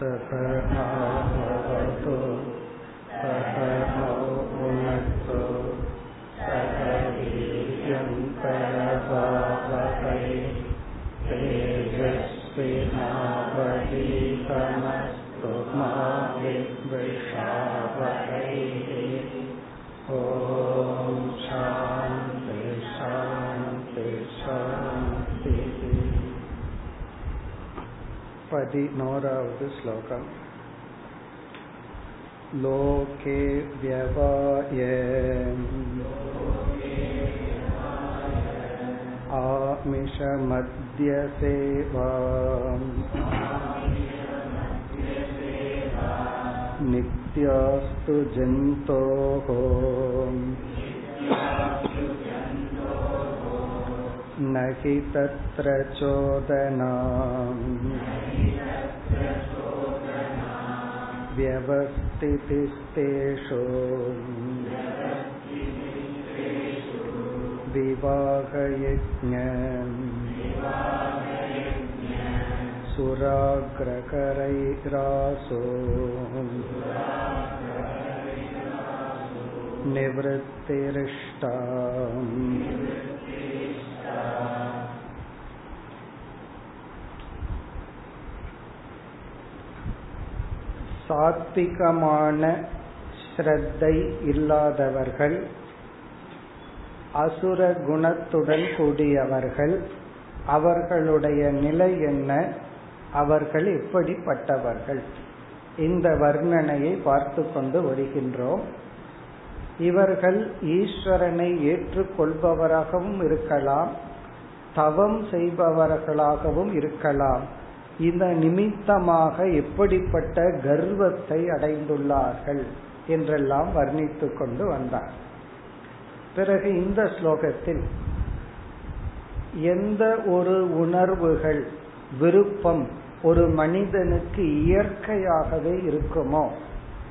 सकनावतु सकनो भुनक्तु सह वीर्यं करवावहै तेजस्विनावधीतमस्तु मा पदिनोरावद् श्लोकम् लोके व्यवाय आमिषमद्यसेवा नित्यास्तु जन्तोः न हि तत्र चोदनाम् व्यवस्थितिस्तेषु विवाहयज्ञ सुराग्रकरैरासो निवृत्तिरिष्टा சாத்விகமான ஸ்ரத்தை இல்லாதவர்கள் அசுர குணத்துடன் கூடியவர்கள் அவர்களுடைய நிலை என்ன அவர்கள் எப்படிப்பட்டவர்கள்? இந்த வர்ணனையை பார்த்து கொண்டு வருகின்றோம். இவர்கள் ஈஸ்வரனை ஏற்றுக்கொள்பவராகவும் இருக்கலாம் தவம் செய்பவர்களாகவும் இருக்கலாம். இந்த நிமித்தமாக எப்படிப்பட்ட கர்வத்தை அடைந்துள்ளார்கள் என்றெல்லாம் வர்ணித்து கொண்டு வந்தார். பிறகு இந்த ஸ்லோகத்தில் எந்த ஒரு உணர்வுகள் விருப்பம் ஒரு மனிதனுக்கு இயற்கையாகவே இருக்குமோ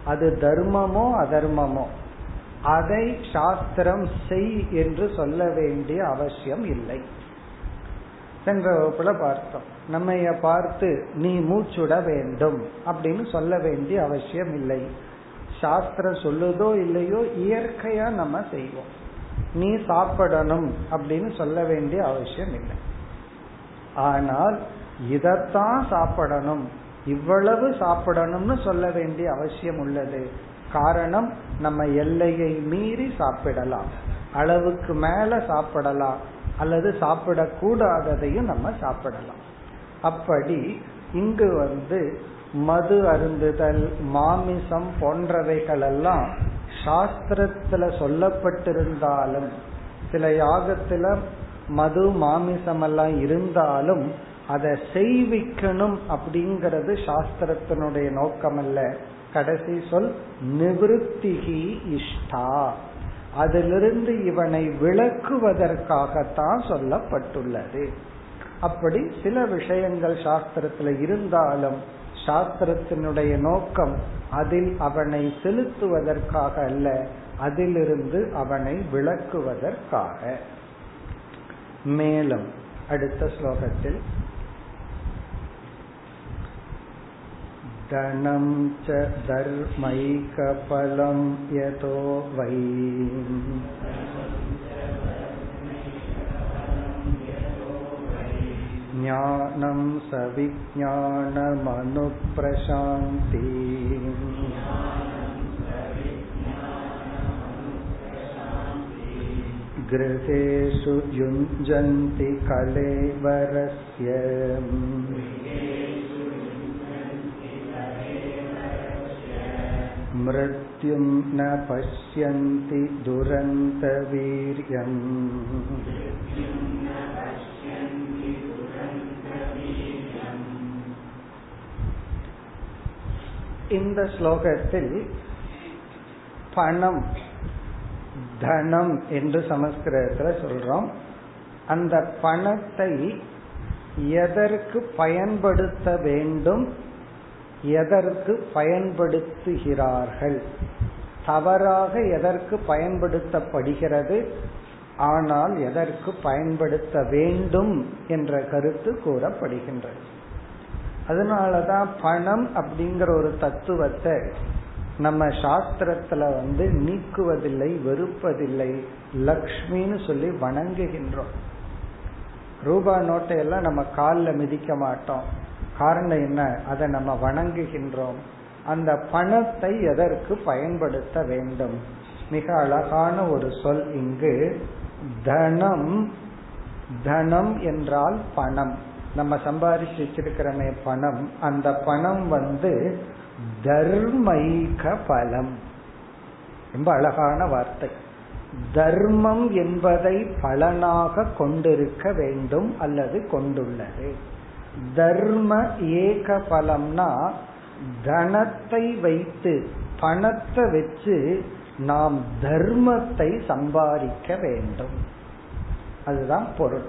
அது தர்மமோ அதர்மமோ அதை சாஸ்திரம் செய் என்று சொல்ல வேண்டிய அவசியம் இல்லை. சென்ற வகுப்புல பார்த்தோம். நம்ம பார்த்து நீ மூச்சுட வேண்டும் அப்படின்னு சொல்ல வேண்டிய அவசியம் இல்லை. சாஸ்திரம் சொல்லுதோ இல்லையோ இயற்கையா நம்ம செய்வோம். நீ சாப்பிடணும் அப்படின்னு சொல்ல வேண்டிய அவசியம் இல்லை. ஆனால் இதத்தான் சாப்பிடணும். இவ்வளவு சாப்பிடணும்னு சொல்ல வேண்டிய அவசியம் உள்ளது. காரணம் நம்ம எல்லையை மீறி சாப்பிடலாம். அளவுக்கு மேல சாப்பிடலாம். அல்லது சாப்பிடக்கூடாததையும் நம்ம சாப்பிடலாம். அப்படி இங்கு வந்து மது அருந்துதல் மாமிசம் போன்றவைகளெல்லாம் சாஸ்திரத்துல சொல்லப்பட்டிருந்தாலும் சில யாகத்துல மது மாமிசம் எல்லாம் இருந்தாலும் அதை செய்விக்கணும் அப்படிங்கிறது சாஸ்திரத்தினுடைய நோக்கம் அல்ல கடைசி சொல் நிவிருத்திகி இஷ்டா. அதிலிருந்து இவனை விளக்குவதற்காகத்தான் சொல்லப்பட்டுள்ளது. அப்படி சில விஷயங்கள் சாஸ்திரத்துல இருந்தாலும் சாஸ்திரத்தினுடைய நோக்கம் அதில் அவனை செலுத்துவதற்காக அல்ல அதிலிருந்து அவனை விளக்குவதற்காக. மேலும் அடுத்த ஸ்லோகத்தில் धनं च धर्मैकफलं यतो वै ज्ञानं सविज्ञानमनुप्रशान्ति गृहेषु युञ्जन्ति कलेवरस्य मृत्युं न पश्यन्ति दुरन्तवीर्यम् இந்த ஸ்லோகத்தில் பணம் தனம் என்று சமஸ்கிருதத்துல சொல்றோம் அந்த பணத்தை எதற்கு பயன்படுத்த வேண்டும் எதற்கு பயன்படுத்துகிறார்கள்? தவறாக எதற்கு பயன்படுத்தப்படுகிறது? ஆனால் எதற்கு பயன்படுத்த வேண்டும் என்ற கருத்து கூறப்படுகின்றது. அதனாலதான் பணம் அப்படிங்கிற ஒரு தத்துவத்தை நம்ம சாஸ்திரத்துல வந்து நீக்குவதில்லை வெறுப்பதில்லை லக்ஷ்மின்னு சொல்லி வணங்குகின்றோம். ரூபா நோட்டை எல்லாம் நம்ம காலில் மிதிக்க மாட்டோம். காரணம் என்ன? அதை நம்ம வணங்குகின்றோம். அந்த பணத்தை எதற்கு பயன்படுத்த வேண்டும்? மிக அழகான ஒரு சொல் இங்கு தனம் தனம் என்றால் பணம். நம்ம சம்பாதிச்சு வச்சிருக்கிறோமே பணம். அந்த பணம் வந்து தர்மைக பலம். ரொம்ப அழகான வார்த்தை. தர்மம் என்பதை பலனாக கொண்டிருக்க வேண்டும் அல்லது கொண்டுள்ளது. தர்ம ஏக பலம்னா தனத்தை வைத்து பணத்தை வச்சு நாம் தர்மத்தை சம்பாதிக்க வேண்டும். அதுதான் பொருள்.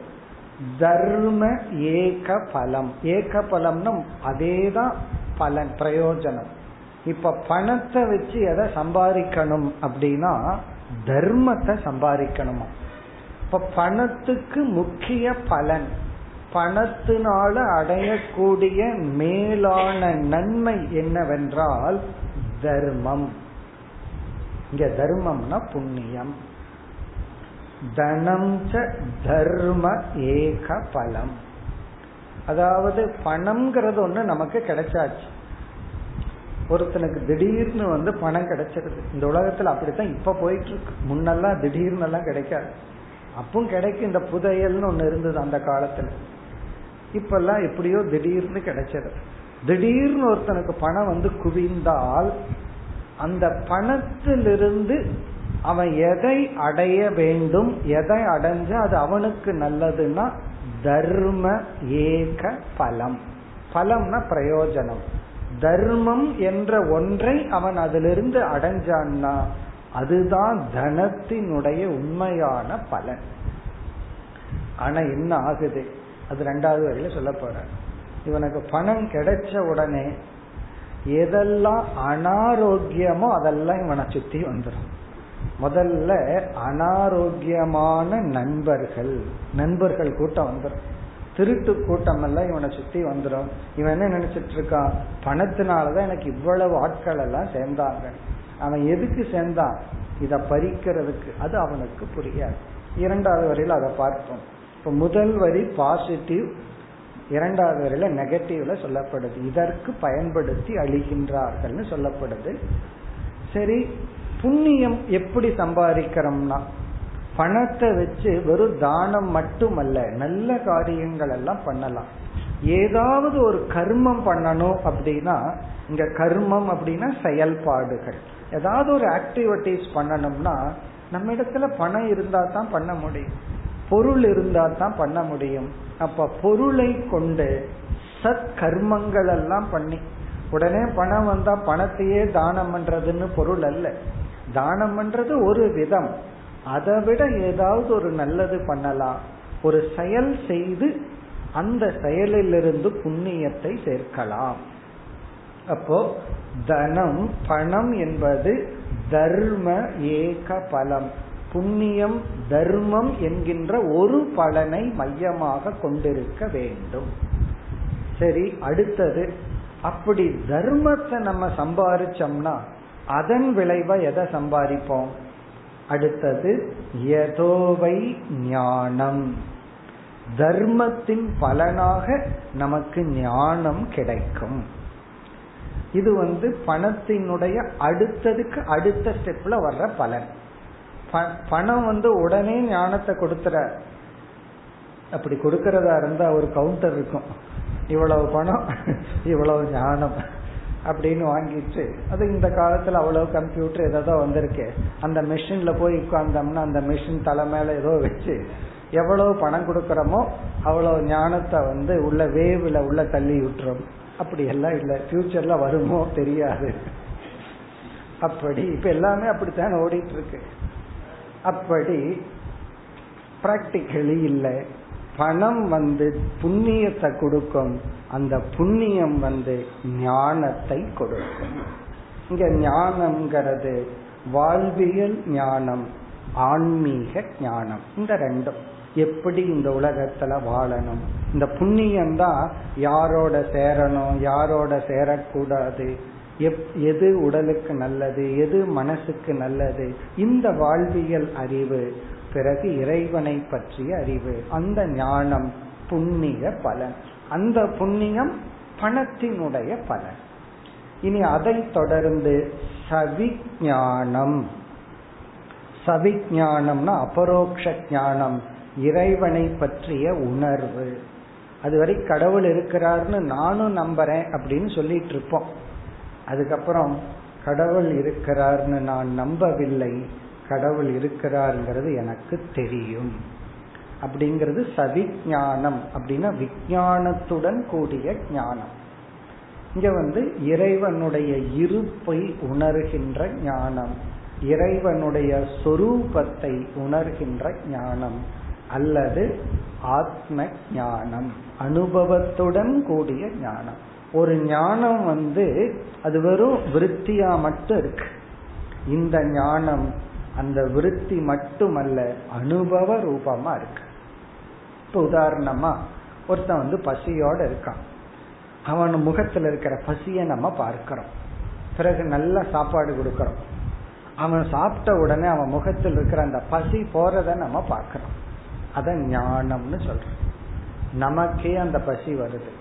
தர்ம ஏக பலம் ஏக பலம்னா அதேதான் பலன் பிரயோஜனம். இப்ப பணத்தை வச்சு எதை சம்பாதிக்கணும் அப்படின்னா தர்மத்தை சம்பாதிக்கணுமா? இப்ப பணத்துக்கு முக்கிய பலன். பணத்தினால அடையக்கூடிய மேலான நன்மை என்னவென்றால் தர்மம். இங்க தர்மம்னா புண்ணியம். தனம் தர்ம ஏக பலம். அதாவது பணம்ங்கிறது ஒண்ணு நமக்கு கிடைச்சாச்சு. ஒருத்தனுக்கு திடீர்னு வந்து பணம் கிடைச்சிருது. இந்த உலகத்துல அப்படித்தான் இப்ப போயிட்டு இருக்கு முன்னெல்லாம் திடீர்னு எல்லாம் கிடைக்காது. அப்பவும் கிடைக்கும் இந்த புதையல்னு ஒண்ணு இருந்தது அந்த காலத்துல. இப்பெல்லாம் எப்படியோ திடீர்னு கிடைச்சது. திடீர்னு ஒருத்தனுக்கு பணம் வந்து குவிந்தால் அந்த பணத்திலிருந்து அவன் எதை அடைய வேண்டும் எதை அடைஞ்சா அது அவனுக்கு நல்லதுன்னா தர்ம ஏக பலம். பலம்னா பிரயோஜனம். தர்மம் என்ற ஒன்றை அவன் அதிலிருந்து அடைஞ்சான்னா அதுதான் தனத்தினுடைய உண்மையான பலன். ஆனா என்ன ஆகுது? அது ரெண்டாவது வரையில சொல்ல போற இவனுக்கு பணம் கிடைச்ச உடனே எதெல்லாம் அனாரோக்கியமோ அதெல்லாம் இவனை சுத்தி வந்துடும் முதல்ல அனாரோக்கியமான நண்பர்கள் நண்பர்கள் கூட்டம் வந்துடும் திருட்டு கூட்டம் எல்லாம் இவனை சுத்தி வந்துடும் இவன் என்ன நினைச்சிட்டு இருக்கான்? பணத்தினாலதான் எனக்கு இவ்வளவு ஆட்கள் எல்லாம் சேர்ந்தாங்க. அவன் எதுக்கு சேர்ந்தான்? இத பறிக்கிறதுக்கு. அது அவனுக்கு புரியாது. இரண்டாவது வரையில் அதை பார்ப்போம். இப்ப முதல் வரி பாசிட்டிவ் இரண்டாவது வரையில நெகட்டிவ்ல சொல்லப்படுது. இதற்கு பயன்படுத்தி அழிகின்றார்கள்னு சொல்லப்படுது. சரி புண்ணியம் எப்படி சம்பாதிக்கிறோம்னா பணத்தை வச்சு வெறும் தானம் மட்டுமல்ல நல்ல காரியங்கள் எல்லாம் பண்ணலாம். ஏதாவது ஒரு கர்மம் பண்ணணும் அப்படின்னா இங்க கர்மம் அப்படின்னா செயல்பாடுகள். ஏதாவது ஒரு ஆக்டிவிட்டிஸ் பண்ணணும்னா நம்ம இடத்துல பணம் இருந்தா தான் பண்ண முடியும். பொருள் இருந்தா தான் பண்ண முடியும். அப்ப பொருளை கொண்டு சத் கர்மங்கள் எல்லாம் பண்ணி உடனே பணம் வந்தா பணத்தையே தானம் பண்றதுன்னு பொருள் அல்ல. தானம் பண்றது ஒரு விதம். அதை விட ஏதாவது ஒரு நல்லது பண்ணலாம். ஒரு செயல் செய்து அந்த செயலிலிருந்து புண்ணியத்தை சேர்க்கலாம். அப்போ தனம் பணம் என்பது தர்ம ஏக பலம். புண்ணியம் தர்மம் என்கின்ற ஒரு பலனை மையமாக கொண்டிருக்க வேண்டும். சரி அடுத்தது அப்படி தர்மத்தை நம்ம சம்பாரிச்சோம்னா அதன் விளைவை எதை சம்பாதிப்போம்? அடுத்தது எதோவை ஞானம். தர்மத்தின் பலனாக நமக்கு ஞானம் கிடைக்கும். இது வந்து பணத்தினுடைய அடுத்ததுக்கு அடுத்த ஸ்டெப்ல வர்ற பலன். பணம் வந்து உடனே ஞானத்தை கொடுத்துற அப்படி கொடுக்கறதா இருந்தா ஒரு கவுண்டர் இருக்கும். இவ்வளவு பணம் இவ்வளவு ஞானம் அப்படின்னு வாங்கிட்டு அது இந்த காலத்துல அவ்வளவு கம்ப்யூட்டர் ஏதோ வந்திருக்கு. அந்த மிஷின்ல போய் உட்கார்ந்தோம்னா அந்த மிஷின் தலை மேல ஏதோ வச்சு எவ்வளவு பணம் கொடுக்கறோமோ அவ்வளவு ஞானத்தை வந்து உள்ள வேவ்ல உள்ள தள்ளி விட்டுரும். அப்படி எல்லாம் இல்ல ஃபியூச்சர்ல வருமோ தெரியாது. அப்படி இப்ப எல்லாமே அப்படித்தான் ஓடிட்டு இருக்கு. அப்படி பிராக்டிக்கலி இல்லை. பணம் வந்து புண்ணியத்தை கொடுக்கும். அந்த புண்ணியம் வந்து ஞானத்தை கொடுக்கும். இங்க ஞானம்ங்கிறது வாழ்வியல் ஞானம் ஆன்மீக ஞானம். இந்த ரெண்டும். எப்படி இந்த உலகத்துல வாழணும்? இந்த புண்ணியம் தான் யாரோட சேரணும் யாரோட சேரக்கூடாது? எது உடலுக்கு நல்லது எது மனசுக்கு நல்லது இந்த வாழ்வியல் அறிவு பிறகு இறைவனை பற்றிய அறிவு அந்த ஞானம் புண்ணிய பலன். அந்த புண்ணியம் பணத்தினுடைய பலன். இனி அதை தொடர்ந்து சவிஞானம். சவிஞானம்னா அபரோக்ஷ ஞானம் இறைவனை பற்றிய உணர்வு. அதுவரை கடவுள் இருக்கிறார்னு நானும் நம்புறேன் அப்படின்னு சொல்லிட்டு இருப்போம். அதுக்கப்புறம் கடவுள் இருக்கிறார்னு நான் நம்பவில்லை கடவுள் இருக்கிறாருங்கிறது எனக்கு தெரியும். அப்படிங்கிறது சவிஞானம் அப்படின்னா விஞ்ஞானத்துடன் கூடிய ஞானம். இங்க வந்து இறைவனுடைய இருப்பை உணர்கின்ற ஞானம் இறைவனுடைய சொரூபத்தை உணர்கின்ற ஞானம் அல்லது ஆத்ம ஞானம் அனுபவத்துடன் கூடிய ஞானம். ஒரு ஞானம் வந்து அது வெறும் விருத்தியா மட்டும் இருக்கு. இந்த ஞானம் அந்த விருத்தி மட்டுமல்ல அனுபவ ரூபமா இருக்கு. இப்ப உதாரணமா ஒருத்தன் வந்து பசியோட இருக்கான். அவன் முகத்துல இருக்கிற பசிய நம்ம பார்க்கிறோம். பிறகு நல்ல சாப்பாடு கொடுக்கறோம். அவன் சாப்பிட்ட உடனே அவன் முகத்தில் இருக்கிற அந்த பசி போறத நம்ம பார்க்கிறோம். அத ஞானம்னு சொல்றோம். நமக்கே அந்த பசி வருது.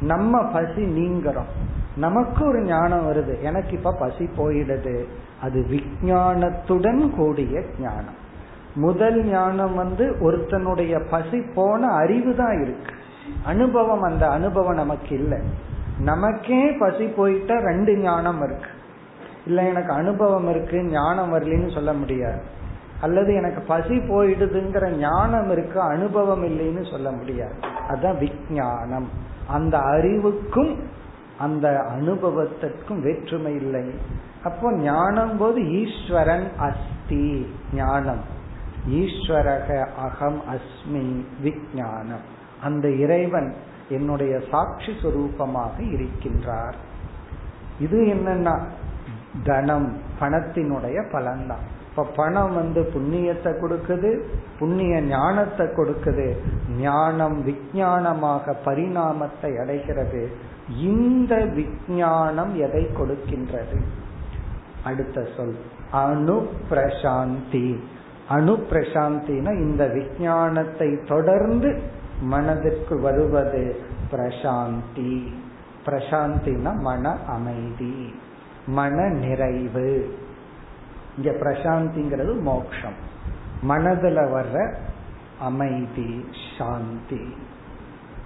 நம்ம பசி நீங்கிறோம். நமக்கு ஒரு ஞானம் வருது. எனக்கு இப்ப பசி போயிடுது. அது விஞ்ஞானத்துடன் கூடிய ஞானம். முதல் ஞானம் வந்து ஒருத்தனுடைய பசி போன அறிவு தான் இருக்கு. அனுபவம் அந்த அனுபவம் நமக்கு இல்லை. நமக்கே பசி போயிட்டா ரெண்டு ஞானம் இருக்கு. இல்ல எனக்கு அனுபவம் இருக்கு ஞானம் வரலன்னு சொல்ல முடியாது. அல்லது எனக்கு பசி போயிடுதுங்கிற ஞானம் இருக்கு அனுபவம் இல்லைன்னு சொல்ல முடியாது. அதுதான் விஞ்ஞானம். அந்த அறிவுக்கும் அந்த அனுபவத்திற்கும் வேற்றுமை இல்லை. அப்போ ஞானம் போது ஈஸ்வரன் அஸ்தி ஞானம். ஈஸ்வரக அகம் அஸ்மி விஜானம் அந்த இறைவன் என்னுடைய சாட்சி சுரூபமாக இருக்கின்றார். இது என்னன்னா தனம் பணத்தினுடைய பலன்தான். இப்ப பணம் வந்து புண்ணியத்தை கொடுக்குது புண்ணிய ஞானத்தை கொடுக்குது. ஞானம் விஞ்ஞானமாக பரிணாமத்தை அடைகிறது. இந்த விஞ்ஞானம் எதை கொடுக்கின்றது? அடுத்த சொல் அணு பிரசாந்தி அணு பிரசாந்தினா இந்த விஞ்ஞானத்தை தொடர்ந்து மனதிற்கு வருவது பிரசாந்தி. பிரசாந்தினா மன அமைதி மன நிறைவு. இங்க பிரசாந்திங்கிறது மோக்ஷம். மனதுல வர்ற அமைதி சாந்தி.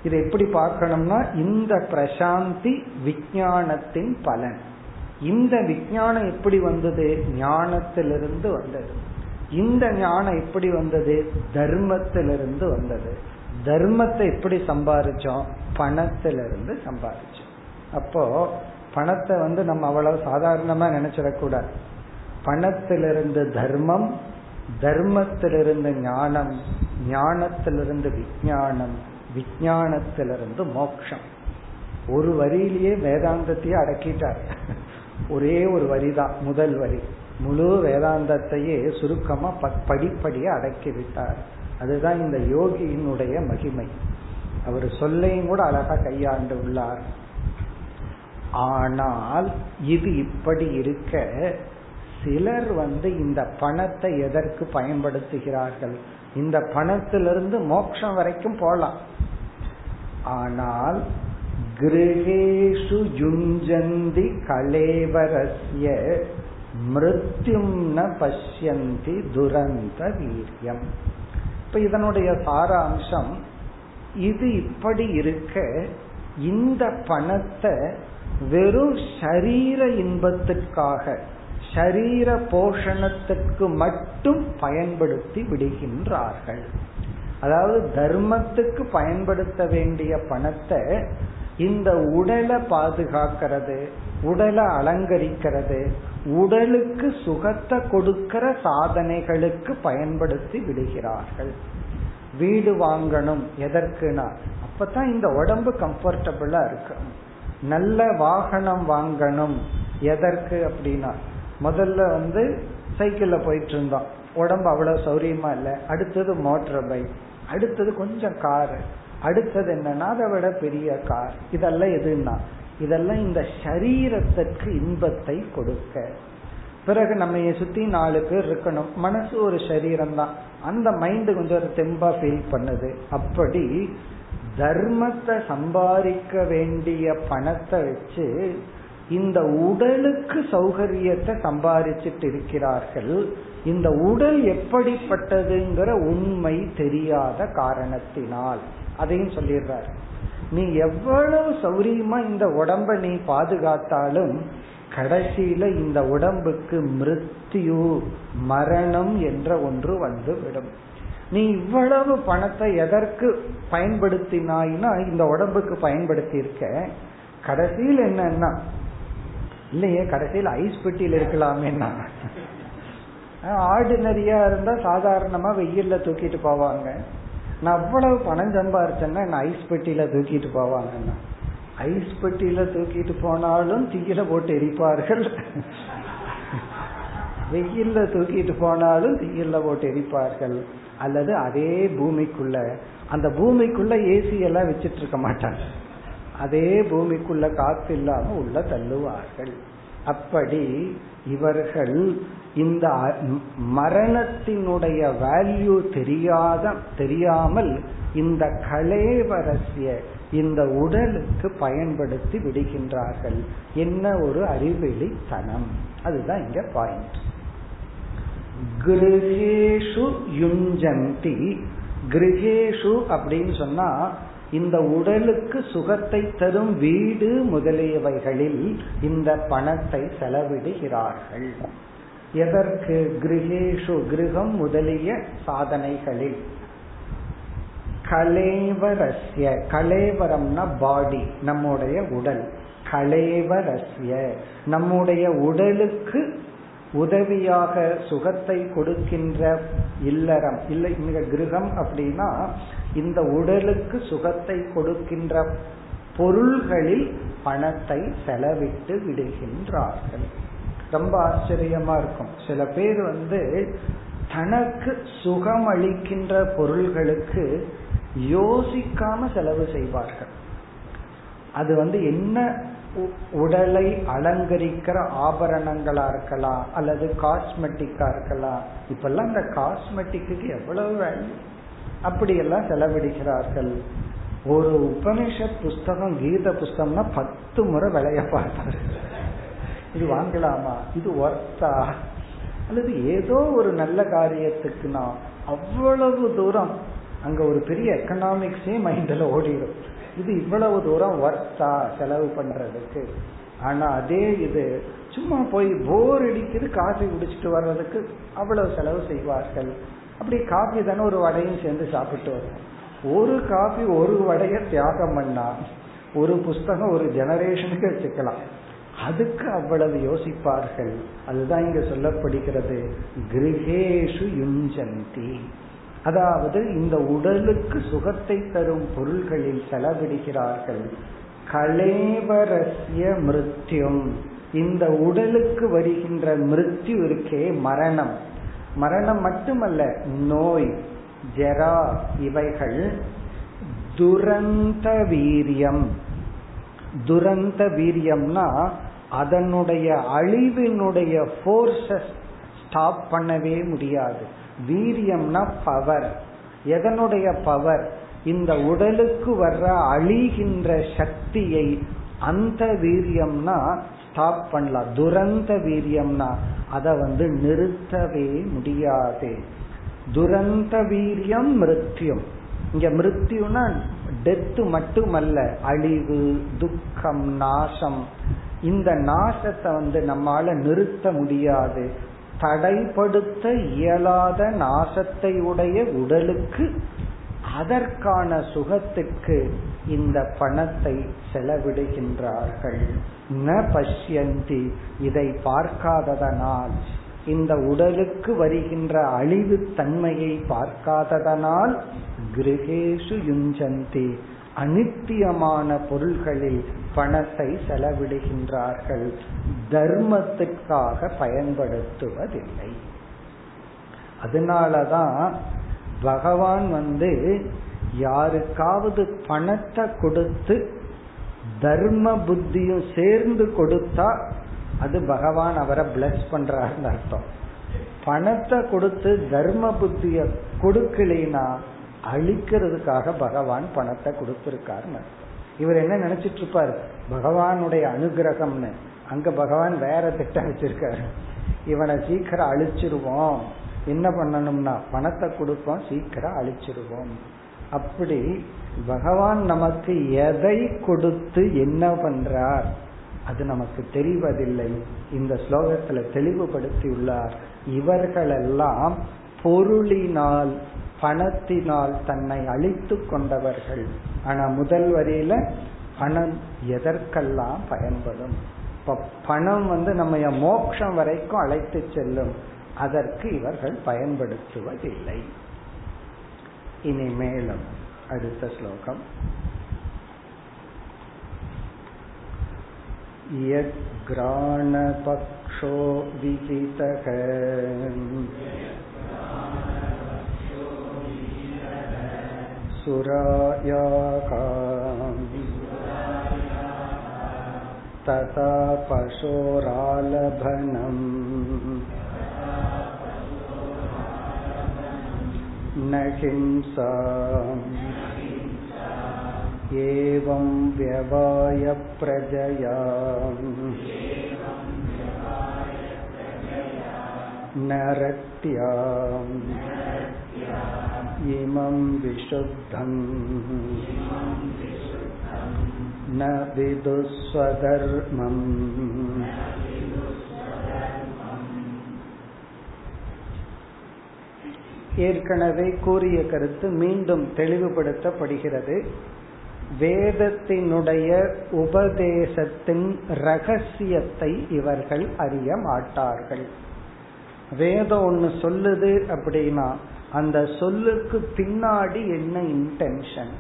இதை எப்படி பார்க்கணும்னா இந்த பிரசாந்தி விஞ்ஞானத்தின் பலன். இந்த விஞ்ஞானம் எப்படி வந்தது? ஞானத்திலிருந்து வந்தது. இந்த ஞானம் எப்படி வந்தது? தர்மத்திலிருந்து வந்தது. தர்மத்தை எப்படி சம்பாதிச்சோம் பணத்திலிருந்து சம்பாதிச்சோம் அப்போ பணத்தை வந்து நம்ம அவ்வளவு சாதாரணமா நினைச்சிடக்கூடாது. பணத்திலிருந்து தர்மம் தர்மத்திலிருந்து ஞானம் ஞானத்திலிருந்து விஞ்ஞானம் விஞ்ஞானத்திலிருந்து மோக்ஷம். ஒரு வரியிலேயே வேதாந்தத்தையே அடக்கிட்டார். ஒரே ஒரு வரி தான் முதல் வரி. முழு வேதாந்தத்தையே சுருக்கமா படிப்படியே அடக்கி விட்டார். அதுதான் இந்த யோகியினுடைய மகிமை. அவர் சொல்லையும் கூட அழகா கையாண்டு உள்ளார். ஆனால் இது இப்படி இருக்க சிலர் வந்து இந்த பணத்தை எதற்கு பயன்படுத்துகிறார்கள்? இந்த பணத்திலிருந்து மோட்சம் வரைக்கும் போலாம். ஆனால் கிரகேஷு ஜுஞ்சந்தி கலேவரஸ்ய மிருத்யும் ந பஷ்யந்தி துரந்த வீரியம். இப்ப இதனுடைய சாராம்சம் இது இப்படி இருக்க இந்த பணத்தை வெறும் சரீர இன்பத்திற்காக ஷரீர போஷணத்துக்கு மட்டும் பயன்படுத்தி விடுகின்றார்கள். அதாவது தர்மத்துக்கு பயன்படுத்த வேண்டிய பணத்தை இந்த உடலை பாதுகாக்கிறது உடலை அலங்கரிக்கிறது உடலுக்கு சுகத்தை கொடுக்கிற சாதனைகளுக்கு பயன்படுத்தி விடுகிறார்கள். வீடு வாங்கணும் எதற்குனா அப்பதான் இந்த உடம்பு கம்ஃபர்டபுளா இருக்கும். நல்ல வாகனம் வாங்கணும் எதற்கு அப்படின்னா முதல்ல வந்து சைக்கிள்ல போயிட்டு இருந்தோம். உடம்பு அவ்வளவு சௌரியமா இல்லை. அடுத்தது மோட்டர் பைக் அடுத்தது கொஞ்சம் காரு அடுத்தது என்னன்னா அதை விட பெரிய கார் இதெல்லாம் எதுன்னா இதெல்லாம் இந்த சரீரத்திற்கு இன்பத்தை கொடுக்க. பிறகு நம்ம சுத்தி நாலு பேர் இருக்கணும். மனசு ஒரு சரீரம் தான் அந்த மைண்ட் கொஞ்சம் ஒரு தெம்பா ஃபீல் பண்ணுது. அப்படி தர்மத்தை சம்பாதிக்க வேண்டிய பணத்தை வச்சு இந்த உடலுக்கு சௌகரியத்தை சம்பாதிச்சிட்டு இருக்கிறார்கள். இந்த உடல் எப்படிப்பட்டதுங்கிற உண்மை தெரியாத காரணத்தினால். அதையும் சொல்லிடுறார். நீ எவ்வளவு சௌரியமா இந்த உடம்ப நீ பாதுகாத்தாலும் கடைசியில இந்த உடம்புக்கு மிருத்யு மரணம் என்ற ஒன்று வந்து விடும் நீ இவ்வளவு பணத்தை எதற்கு பயன்படுத்தினாய்னா இந்த உடம்புக்கு பயன்படுத்தி இருக்க கடைசியில் என்னன்னா இல்லையே கடைசியில் ஐஸ் பெட்டியில் இருக்கலாமேன்னா. ஆர்டினரியா இருந்தா சாதாரணமா வெயில்ல தூக்கிட்டு போவாங்க. நான் அவ்வளவு பணம் சம்பாரிச்சேன்னா என்ன ஐஸ் பெட்டியில தூக்கிட்டு போவாங்கன்னா? ஐஸ் பெட்டியில தூக்கிட்டு போனாலும் தீயில போட்டு எரிப்பார்கள். வெயில்ல தூக்கிட்டு போனாலும் தீயில போட்டு எரிப்பார்கள். அல்லது அதே பூமிக்குள்ள அந்த பூமிக்குள்ள ஏசி எல்லாம் வச்சிட்டு இருக்க மாட்டாங்க. அதே பூமிக்குள்ள காத்து இல்லாம உள்ள தள்ளுவார்கள். அப்படி இவர்கள் இந்த மரணத்தினுடைய வேல்யூ தெரியாத தெரியாமல் இந்த கலேவரசிய இந்த உடலுக்கு பயன்படுத்தி விடுகின்றார்கள். என்ன ஒரு அறிவெளித்தனம் அதுதான் இங்க பாயிண்ட் கிரகேஷு யுஞ்சந்தி. கிரகேஷு அப்படின்னு சொன்னா இந்த உடலுக்கு சுகத்தை தரும் வீடு முதலியவைகளில் இந்த பணத்தை செலவிடுகிறார்கள். எதற்கு? கிரகேஷு கிரகம் முதலிய சாதனைகளில். கலேவரஸ்ய கலேவரம்னா பாடி நம்முடைய உடல். கலேவரஸ்ய நம்முடைய உடலுக்கு உதவியாக சுகத்தை கொடுக்கின்ற இல்லறம். இல்லை இங்க கிரகம் அப்படின்னா இந்த உடலுக்கு சுகத்தை கொடுக்கின்ற பொருள்களில் பணத்தை செலவிட்டு விடுகின்றார்கள். ரொம்ப ஆச்சரியமா இருக்கும். சில பேர் வந்து தனக்கு சுகம் அளிக்கின்ற பொருள்களுக்கு யோசிக்காம செலவு செய்வார்கள். அது வந்து என்ன உடலை அலங்கரிக்கிற ஆபரணங்களா இருக்கலாம் அல்லது காஸ்மெட்டிக்கா இருக்கலாம். இப்பெல்லாம் இந்த காஸ்மெட்டிக்கு எவ்வளவு வேல்யூ அப்படியெல்லாம் செலவிடுகிறார்கள். ஒரு உபனிஷத் புஸ்தகம் கீத புஸ்தகம்னா பத்து முறை விளைய பார்த்தாரு. இது வாங்கலாமா? இது ஒர்த்தா அல்லது ஏதோ ஒரு நல்ல காரியத்துக்குனா அவ்வளவு தூரம் அங்க ஒரு பெரிய எக்கனாமிக்ஸே மைண்ட்ல ஓடிடும் இது இவ்வளவு தூரம் ஒர்த்தா செலவு பண்றதுக்கு. ஆனா அதே இது சும்மா போய் போர் அடிக்குது காஃபி குடிச்சிட்டு வர்றதுக்கு அவ்வளவு செலவு செய்வார்கள். அப்படி காஃபி தானே ஒரு வடையும் சேர்ந்து சாப்பிட்டு வரும். ஒரு காஃபி ஒரு வடைய தியாகம் பண்ணா ஒரு புஸ்தகம் ஒரு ஜெனரேஷனுக்கு வச்சுக்கலாம். அதுக்கு அவ்வளவு யோசிப்பார்கள். அதுதான் இங்க சொல்லப்படுகிறது. கிரகேஷு யுஞ்சந்தி. அதாவது இந்த உடலுக்கு சுகத்தை தரும் பொருள்களில் செலவிடுகிறார்கள். கலேவரஸ்ய மிருத்யும் இந்த உடலுக்கு வருகின்ற மிருத்யு இருக்கே மரணம். மரணம் மட்டுமல்ல நோய் ஜெரா இவைகள் துரந்த வீரியம். துரந்த வீரியம்னா அதனுடைய அழிவினுடைய போர்ஸஸ் ஸ்டாப் பண்ணவே முடியாது. வீரியம்னா பவர் எதனுடைய பவர் இந்த உடலுக்கு வர்ற அழிகின்ற சக்தியை அந்த வீரியம்னா ஸ்டாப் பண்ணலாம். துரந்த வீரியம்னா அதை வந்து நிறுத்தவே முடியாது. துரந்த வீரியம் மிருத்யும். இங்க மிருத்யுனா டெத்து மட்டுமல்ல அழிவு துக்கம் நாசம். இந்த நாசத்தை வந்து நம்மால நிறுத்த முடியாது. தடைப்படுத்த இயலாத நாசத்தை உடைய உடலுக்கு அதற்கான சுகத்துக்கு இந்த பணத்தை செலவிடுகின்றார்கள். ந பஷ்யந்தி. இதை பார்க்காததனால் இந்த உடலுக்கு வருகின்ற அழிவு தன்மையை பார்க்காததனால் கிரகேஷு யுஞ்சந்தி. அனித்தியமான பொருள்களில் பணத்தை செலவிடுகின்றார்கள். தர்மத்திற்காக பயன்படுத்துவதில்லை. அதனாலதான் பகவான் வந்து யாருக்காவது பணத்தை கொடுத்து தர்ம புத்தியும் சேர்ந்து கொடுத்தா அது பகவான் அவரை பிளஸ் பண்றாருன்னு அர்த்தம். பணத்தை கொடுத்து தர்ம புத்திய கொடுக்கலைனா அழிக்கிறதுக்காக பகவான் பணத்தை கொடுத்திருக்காருன்னு அர்த்தம். இவர் என்ன நினைச்சிட்டு இருப்பாரு? பகவானுடைய அனுகிரகம்னு. அங்க பகவான் வேற திட்டம் வச்சிருக்காரு. இவனை சீக்கிரம் அழிச்சிருவோம். என்ன பண்ணணும்னா பணத்தை கொடுப்போம் சீக்கிரம் அழிச்சிருவோம். அப்படி பகவான் நமக்கு எதை கொடுத்து என்ன பண்றார்? அது நமக்கு தெரிவதில்லை. இந்த ஸ்லோகத்துல தெளிவுபடுத்தி உள்ளார். இவர்களெல்லாம் பொருளினால் பணத்தினால் தன்னை அழித்து கொண்டவர்கள். ஆனா முதல் வரியில பணம் எதற்கெல்லாம் பயன்படும்? இப்ப பணம் வந்து நம்ம மோட்சம் வரைக்கும் அழைத்து செல்லும். அதற்கு இவர்கள் பயன்படுத்துவதில்லை. இனி மேலும் அடுத்த ஸ்லோகம் यद्घ्राणपक्षो विहितः सुरायाः तथा पशोरालभनम् न हिंसा एवं व्यवाय प्रजया नरत्या इमं विशुद्धम् न विदुस्वधर्मम् ஏற்கனவே கூறிய கருத்து மீண்டும் தெளிவுபடுத்தப்படுகிறது. வேதத்தினுடைய உபதேசத்தின் ரகசியத்தை இவர்கள் அறிய மாட்டார்கள். வேதம் ஒன்னு சொல்லுது அப்படின்னா அந்த சொல்லுக்கு பின்னாடி என்ன இன்டென்ஷன்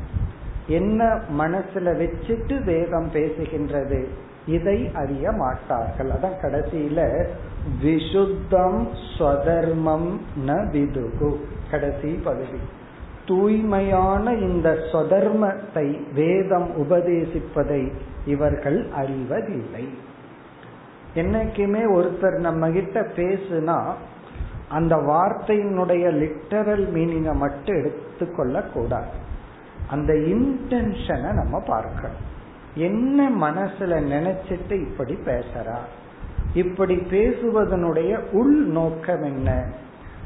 என்ன மனசுல வச்சுட்டு வேதம் பேசுகின்றது? இதை அறிய மாட்டார்கள். அதான் கடைசியில விசுத்தம் ஸ்வதர்மம் ந விதுகு. கடைசி பகுதி. தூய்மையான இந்த சொதர்மத்தை வேதம் உபதேசிப்பதை இவர்கள் அறிவதில்லை. என்னைக்குமே ஒருத்தர் நம்ம கிட்ட பேசுனா அந்த வார்த்தையினுடைய லிட்டரல் மீனிங்கை மட்டும் எடுத்துக்கொள்ள கூடாது அந்த இன்டென்ஷனை நம்ம பார்க்கணும். என்ன மனசுல நினைச்சிட்டு இப்படி பேசுறா? இப்படி பேசுவதனுடைய உள் நோக்கம் என்ன?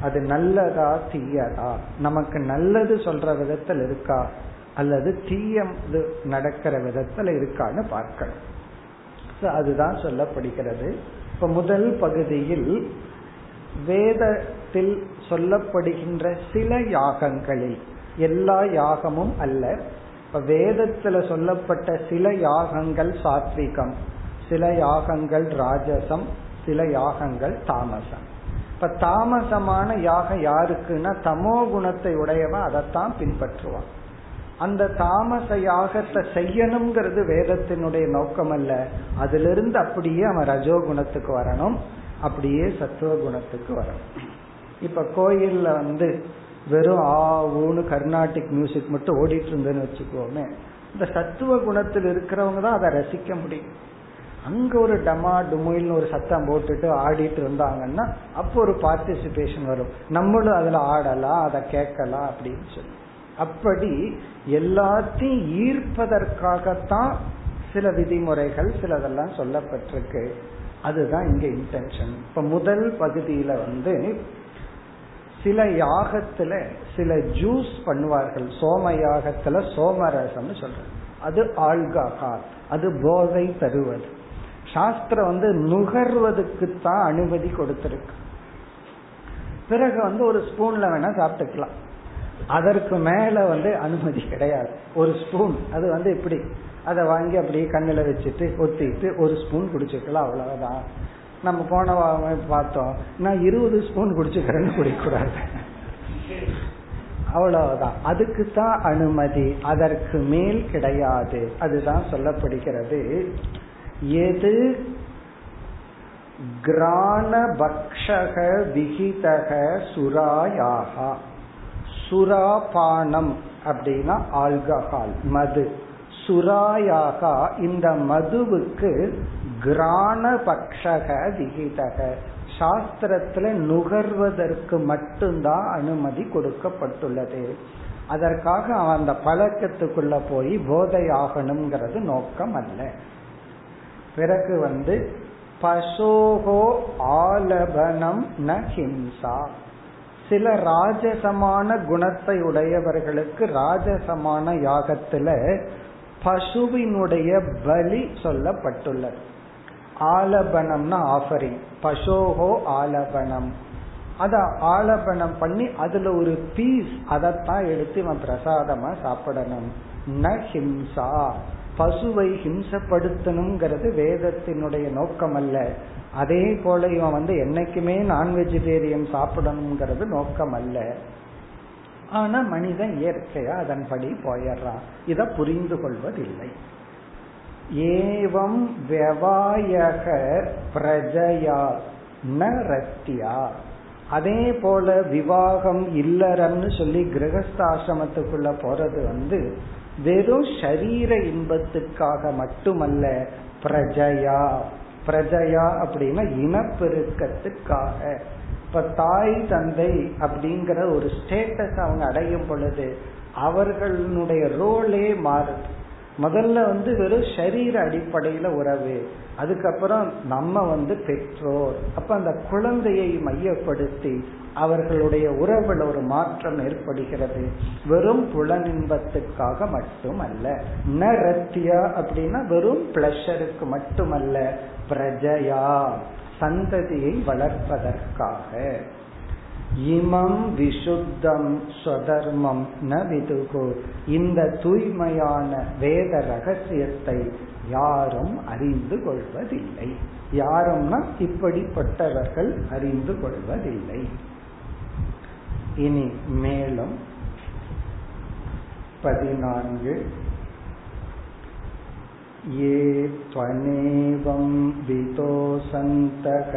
அது நல்லதா தீயதா? நமக்கு நல்லது சொல்ற விதத்தில் இருக்கா? அல்லது தீயது நடக்கிற விதத்தில் இருக்கான்னு பார்க்கணும். அதுதான் சொல்லப்படுகிறது. இப்ப முதல் பகுதியில் வேதத்தில் சொல்லப்படுகின்ற சில யாகங்களில் எல்லா யாகமும் அல்ல இப்ப வேதத்துல சொல்லப்பட்ட சில யாகங்கள் சாத்விகம் சில யாகங்கள் ராஜசம் சில யாகங்கள் தாமசம். இப்ப தாமசமான யாகம் யாருக்குன்னா தமோ குணத்தை உடையவன் அதைத்தான் பின்பற்றுவான். அந்த தாமச யாகத்தை செய்யணுங்கிறது வேதத்தினுடைய நோக்கம் அல்ல அதிலிருந்து அப்படியே அவன் ரஜோ குணத்துக்கு வரணும் அப்படியே சத்துவ குணத்துக்கு வரணும். இப்ப கோயில்ல வந்து வெறும் ஆ ஊன்னு கர்நாடிக் மியூசிக் மட்டும் ஓடிட்டு இருந்ததுன்னு வச்சுக்கோமே. இந்த சத்துவ குணத்தில் இருக்கிறவங்க தான் அதை ரசிக்க முடியும். அங்க ஒரு டமா டுமுயில்னு ஒரு சத்தம் போட்டுட்டு ஆடிட்டு இருந்தாங்கன்னா அப்போ ஒரு பார்ட்டிசிபேஷன் வரும். நம்மளும் அதுல ஆடலாம் அதை கேட்கலாம் அப்படின்னு சொல்லி. அப்படி எல்லாத்தையும் ஈர்ப்பதற்காகத்தான் சில விதிமுறைகள் சிலதெல்லாம் சொல்லப்பட்டிருக்கு. அதுதான் இங்க இன்டென்ஷன் இப்ப முதல் பகுதியில வந்து சில யாகத்துல சில ஜூஸ் பண்ணுவார்கள். சோம யாகத்துல சோமரசம்னு சொல்றாங்க. அது ஆல்கஹால். அது போதை தருவது. சாஸ்திரம் வந்து நுகர்வதுக்கு தான் அனுமதி கொடுத்திருக்கு. பிறகு வந்து ஒரு ஸ்பூன்ல வேணா சாப்பிட்டுக்கலாம். அதற்கு மேல வந்து அனுமதி கிடையாது. ஒரு ஸ்பூன். அது வந்து இப்படி. அதை வாங்கி அப்படியே கண்ணில் வச்சுட்டு ஒத்திட்டு ஒரு ஸ்பூன் குடிச்சுக்கலாம். அவ்வளவுதான். நம்ம போன பார்த்தோம். நான் இருபது ஸ்பூன் குடிச்சுக்கிறேன்னு குடிக்கூடாது அவ்வளவுதான். அதுக்கு தான் அனுமதி. அதற்கு மேல் கிடையாது. அதுதான் சொல்லப்படுகிறது. எது? கிராண பக்ஷக விகிதக சுராயாக. சுராபானம் அப்படின்னா ஆல்கஹால் மது. சுராயாகா இந்த மதுவுக்கு கிராணபக்ஷக விகிதக. சாஸ்திரத்துல நுகர்வதற்கு மட்டும்தான் அனுமதி கொடுக்கப்பட்டுள்ளது. அதற்காக அவன் அந்த பழக்கத்துக்குள்ள போய் போதை ஆகணுங்கிறது நோக்கம் அல்ல பிறகு வந்து பசோகோ ஆலபனம் ந ஹிம்சா. சில ராஜசமான குணத்தை உடையவர்களுக்கு ராஜசமான யாகத்துல பசுவினுடைய பலி சொல்லப்பட்டுள்ளது. ஆலபனம்னா ஆஃபரிங் பசோகோ ஆலபனம். அத ஆலபனம் பண்ணி அதுல ஒரு பீஸ் அதைத்தான் எடுத்து இவன் பிரசாதமா சாப்பிடணும். ந ஹிம்சா. பசுவை ஹிம்சப்படுத்தணுங்கிறது வேதத்தினுடைய நோக்கம் அல்ல அதே போல இவன் வந்து என்னைக்குமே நான் வெஜிடேரியன் சாப்பிடணுங்கிறது நோக்கம் அல்ல ஆனா மனிதன் இயற்கையா அதன்படி போயிடுறான். இத புரிந்து கொள்வதில்லை. ஏவம் வெவாயக பிரஜயா ந ரத்தியா. அதே போல விவாகம் இல்லறம்னு சொல்லி கிரகஸ்தாசிரமத்துக்குள்ள போறது வந்து வெறும் சரீர இன்பத்துக்காக மட்டுமல்ல பிரஜயா. பிரஜையா அப்படின்னா இனப்பெருக்கத்துக்காக. இப்ப தாய் தந்தை அப்படிங்கிற ஒரு ஸ்டேட்டஸ் அவங்க அடையும் பொழுது அவர்களுடைய ரோலே மாறுது. முதல்ல வந்து வெறும் சரீர அடிப்படையில உறவு. அதுக்கப்புறம் நம்ம வந்து பெற்றோர். அப்ப அந்த குழந்தையை மையப்படுத்தி அவர்களுடைய உறவுல ஒரு மாற்றம் ஏற்படுகிறது. வெறும் புலனின்பத்துக்காக மட்டுமல்ல. ந ரத்தியா அப்படின்னா வெறும் பிளஷருக்கு மட்டுமல்ல. பிரஜயா. சந்ததியை வளர்ப்பதற்காக. இமம் விசுத்தம் ஸ்வதர்மம் ந விதுகு. இந்த தூய்மையான வேத ரகசியத்தை யாரும் அறிந்து கொள்வதில்லை. யாரும்னா இப்படிப்பட்டவர்கள் அறிந்து கொள்வதில்லை. இனி மேலும் பதினான்கு. ये त्वनेवं वितोषन्तः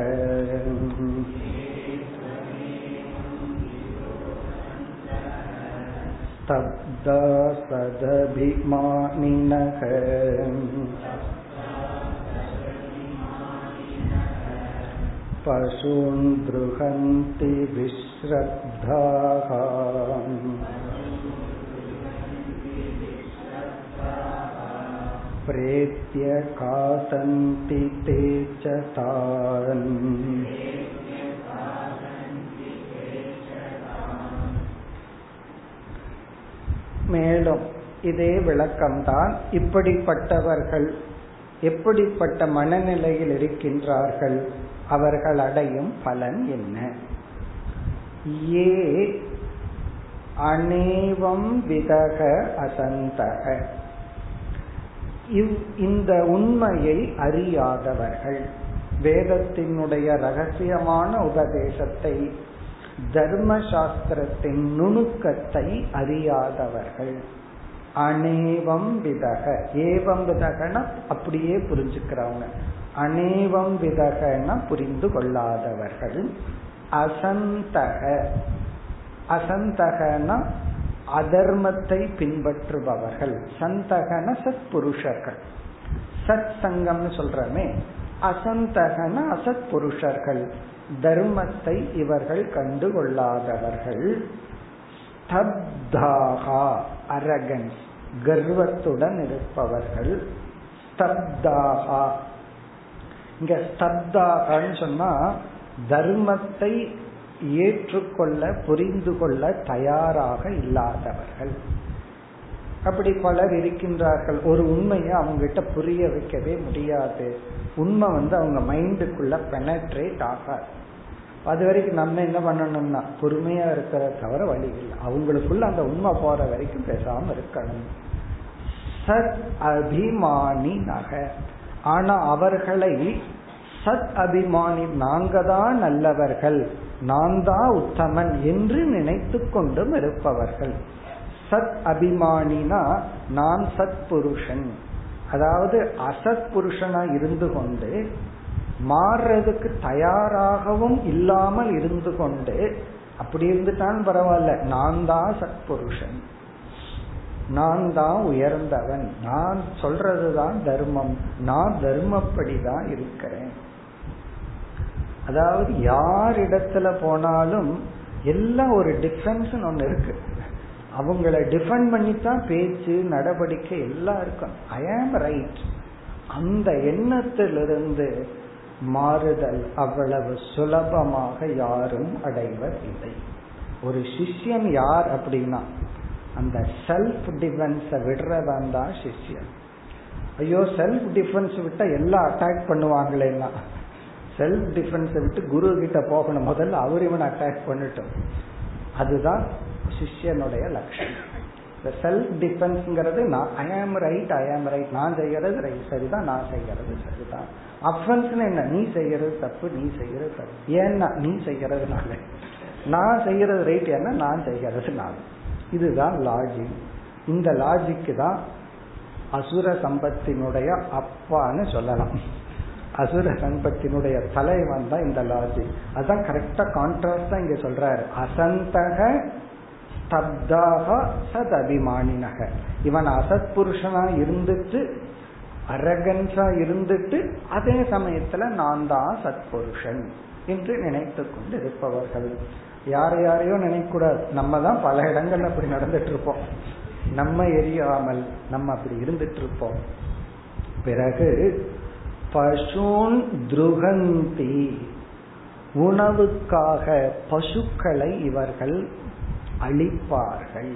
स्तब्धा सदभिमानिनः पशून् दृहन्ति विश्रद्धाः प्रेत्य खादन्ति ते च तान् மேலும் இதே விளக்கம்தான் இப்படிப்பட்டவர்கள் எப்படிப்பட்ட மனநிலையில் இருக்கின்றார்கள் அவர்கள் அடையும் பலன் என்ன ஏ அநேவம் விதக அசந்தக இந்த உண்மையை அறியாதவர்கள். வேதத்தினுடைய ரகசியமான உபதேசத்தை தர்ம சாஸ்திரத்தின் நுணுக்கத்தை அறியாதவர்கள். அநேவம் விதக. ஏவம் விதகன அப்படியே புரிஞ்சுக்கிறவங்க. அநேவம் விதகன புரிந்து கொள்ளாதவர்கள். அசந்தக. அசந்தகன அதர்மத்தை பின்பற்றுபவர்கள். சந்தகன சத் புருஷர்கள் சத் சங்கம்னு சொல்றமே அசந்தகன அசத் புருஷர்கள் தர்மத்தை இவர்கள் கண்டுகொள்ளாதவர்கள். ஸ்தப்தாகா அரகன்ஸ் கர்வத்துடன் இருப்பவர்கள். ஸ்தப்தாகா. இங்க ஸ்தப்தாகன்னு சொன்னா தர்மத்தை ஏற்றுக்கொள்ள புரிந்து கொள்ள தயாராக இல்லாதவர்கள். அப்படி பலர் இருக்கின்றார்கள். ஒரு உண்மையை அவங்ககிட்ட புரிய வைக்கவே முடியாது. உண்மை வந்து அவங்க மைண்டுக்குள்ள பெனட்ரேட் ஆகாது. அது வரைக்கும் நம்ம என்ன பண்ணணும்னா பொறுமையா இருக்கிற தவிர வழி இல்லை. அவங்களுக்குள்ள அந்த உண்மை போற வரைக்கும் பேசாம இருக்கணும். சத் அபிமானி நக. ஆனா அவர்களை சத் அபிமானி நாங்க தான் நல்லவர்கள். நான் தான் உத்தமன் என்று நினைத்து கொண்டும் இருப்பவர்கள். சத் அபிமானினா நான் சத் புருஷன். அதாவது அசத் புருஷனா இருந்து கொண்டு மாறுறதுக்கு தயாராகவும் இல்லாமல் இருந்து கொண்டு அப்படி இருந்துட்டான் பரவாயில்ல. நான் தான் சத்புருஷன் நான் தான் உயர்ந்தவன். நான் சொல்றதுதான் தர்மம். நான் தர்மப்படி தான் இருக்கிறேன். அதாவது யார் இடத்துல போனாலும் எல்லாம் ஒரு டிஃபரன்ஸ் ஒன்று இருக்கு. அவங்கள டிஃபெண்ட் பண்ணித்தான் பேச்சு நடவடிக்கை எல்லாம் இருக்கும். ஐ ஆம் ரைட் அந்த எண்ணத்திலிருந்து மாறுதல் அவ்வளவு சுலபமாக யாரும் அடைவர் இல்லை ஒரு சிஷ்யன் யார் அப்படின்னா அந்த செல்ஃப் டிஃபென்ஸ விடுறதான் தான் சிஷ்யன். ஐயோ செல்ஃப் டிஃபென்ஸ் விட்டா எல்லாம் அட்டாக் பண்ணுவாங்களேன்னா செல்ஃப் டிஃபென்ஸை விட்டு குரு கிட்ட போகணும். முதல்ல அவர் இவனை அட்டாக் பண்ணிட்டோம். அதுதான் சிஷ்யனுடைய லட்சணம். இந்த செல்ஃப் டிஃபென்ஸ்ங்கிறது நான் ஐ ஆம் ரைட் ஐ ஆம் ரைட் நான் செய்யறது ரைட் சரிதான் நான் செய்யறது சரிதான். அஃபென்ஸ்னு என்ன? நீ செய்யறது தப்பு நீ செய்யறது தப்பு. ஏன்னா நீ செய்யறதுனால நான் செய்யறது ரைட் என்ன நான் செய்யறதுனால இதுதான் லாஜிக் இந்த லாஜிக்கு தான் அசுர சம்பத்தினுடைய அப்பான்னு சொல்லலாம். அசுர சம்பத்தினுடைய தலைவன் தான் இந்த லாஜிக் அதுதான் கரெக்டா கான்ட்ராஸ்ட் தான் இங்க சொல்றாரு. அசந்தக ஸ்தப்தாக சத் அபிமானினக இவன் அசத் புருஷனா இருந்துட்டு அரகன்ஸா இருந்துட்டு அதே சமயத்துல நான் தான் சத்புருஷன் என்று நினைத்து கொண்டு இருப்பவர்கள் யார் யாரையோ நினைக்கூடாது. நம்ம தான் பல இடங்கள்ல அப்படி நடந்துட்டு இருப்போம் நம்ம எரியாமல் நம்ம அப்படி இருந்துட்டு இருப்போம் பிறகு பசுன் துருகந்தி. உணவுக்காக பசுக்களை இவர்கள் அழிப்பார்கள்.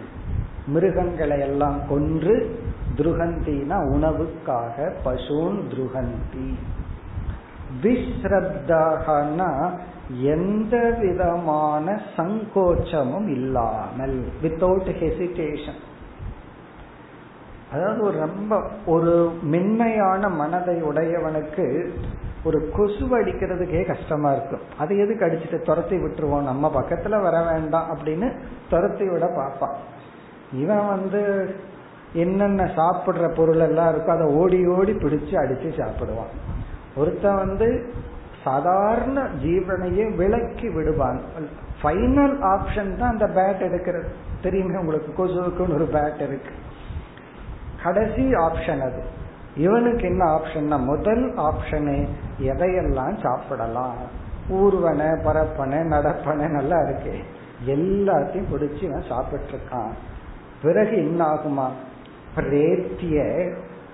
மிருகங்களை எல்லாம் கொன்று துருகந்தினா உணவுக்காக பசுன் துருகந்தி. விஸ்ரப்தாகனா எந்த விதமான சங்கோச்சமும் இல்லாமல் வித்தவுட் ஹெசிடேஷன் அதாவது ஒரு ரொம்ப ஒரு மென்மையான மனதை உடையவனுக்கு ஒரு கொசு அடிக்கிறதுக்கே கஷ்டமா இருக்கும். அது எதுக்கு அடிச்சுட்டு துரத்தி விட்டுருவோம்? நம்ம பக்கத்துல வர வேண்டாம் அப்படின்னு துரத்தி விட பார்ப்பான். இவன் வந்து என்னென்ன சாப்பிடுற பொருள் எல்லாம் இருக்கோ அதை ஓடி ஓடி பிடிச்சு அடிச்சு சாப்பிடுவான். ஒருத்தன் வந்து சாதாரண ஜீவனையே விலக்கி விடுவான். ஃபைனல் ஆப்ஷன் தான் அந்த பேட் எடுக்கிறது. தெரியுங்க உங்களுக்கு கொசுவுக்குன்னு ஒரு பேட் இருக்கு. கடைசி ஆப்ஷன் அது. இவனுக்கு என்ன ஆப்ஷன்னா முதல் ஆப்ஷனு எதையெல்லாம் சாப்பிடலாம்? ஊர்வன பரப்பன நடப்பன நல்லா இருக்கு. எல்லாத்தையும் பிடிச்சி இவன் சாப்பிட்டு இருக்கான் பிறகு என்ன ஆகுமா? பிரேத்திய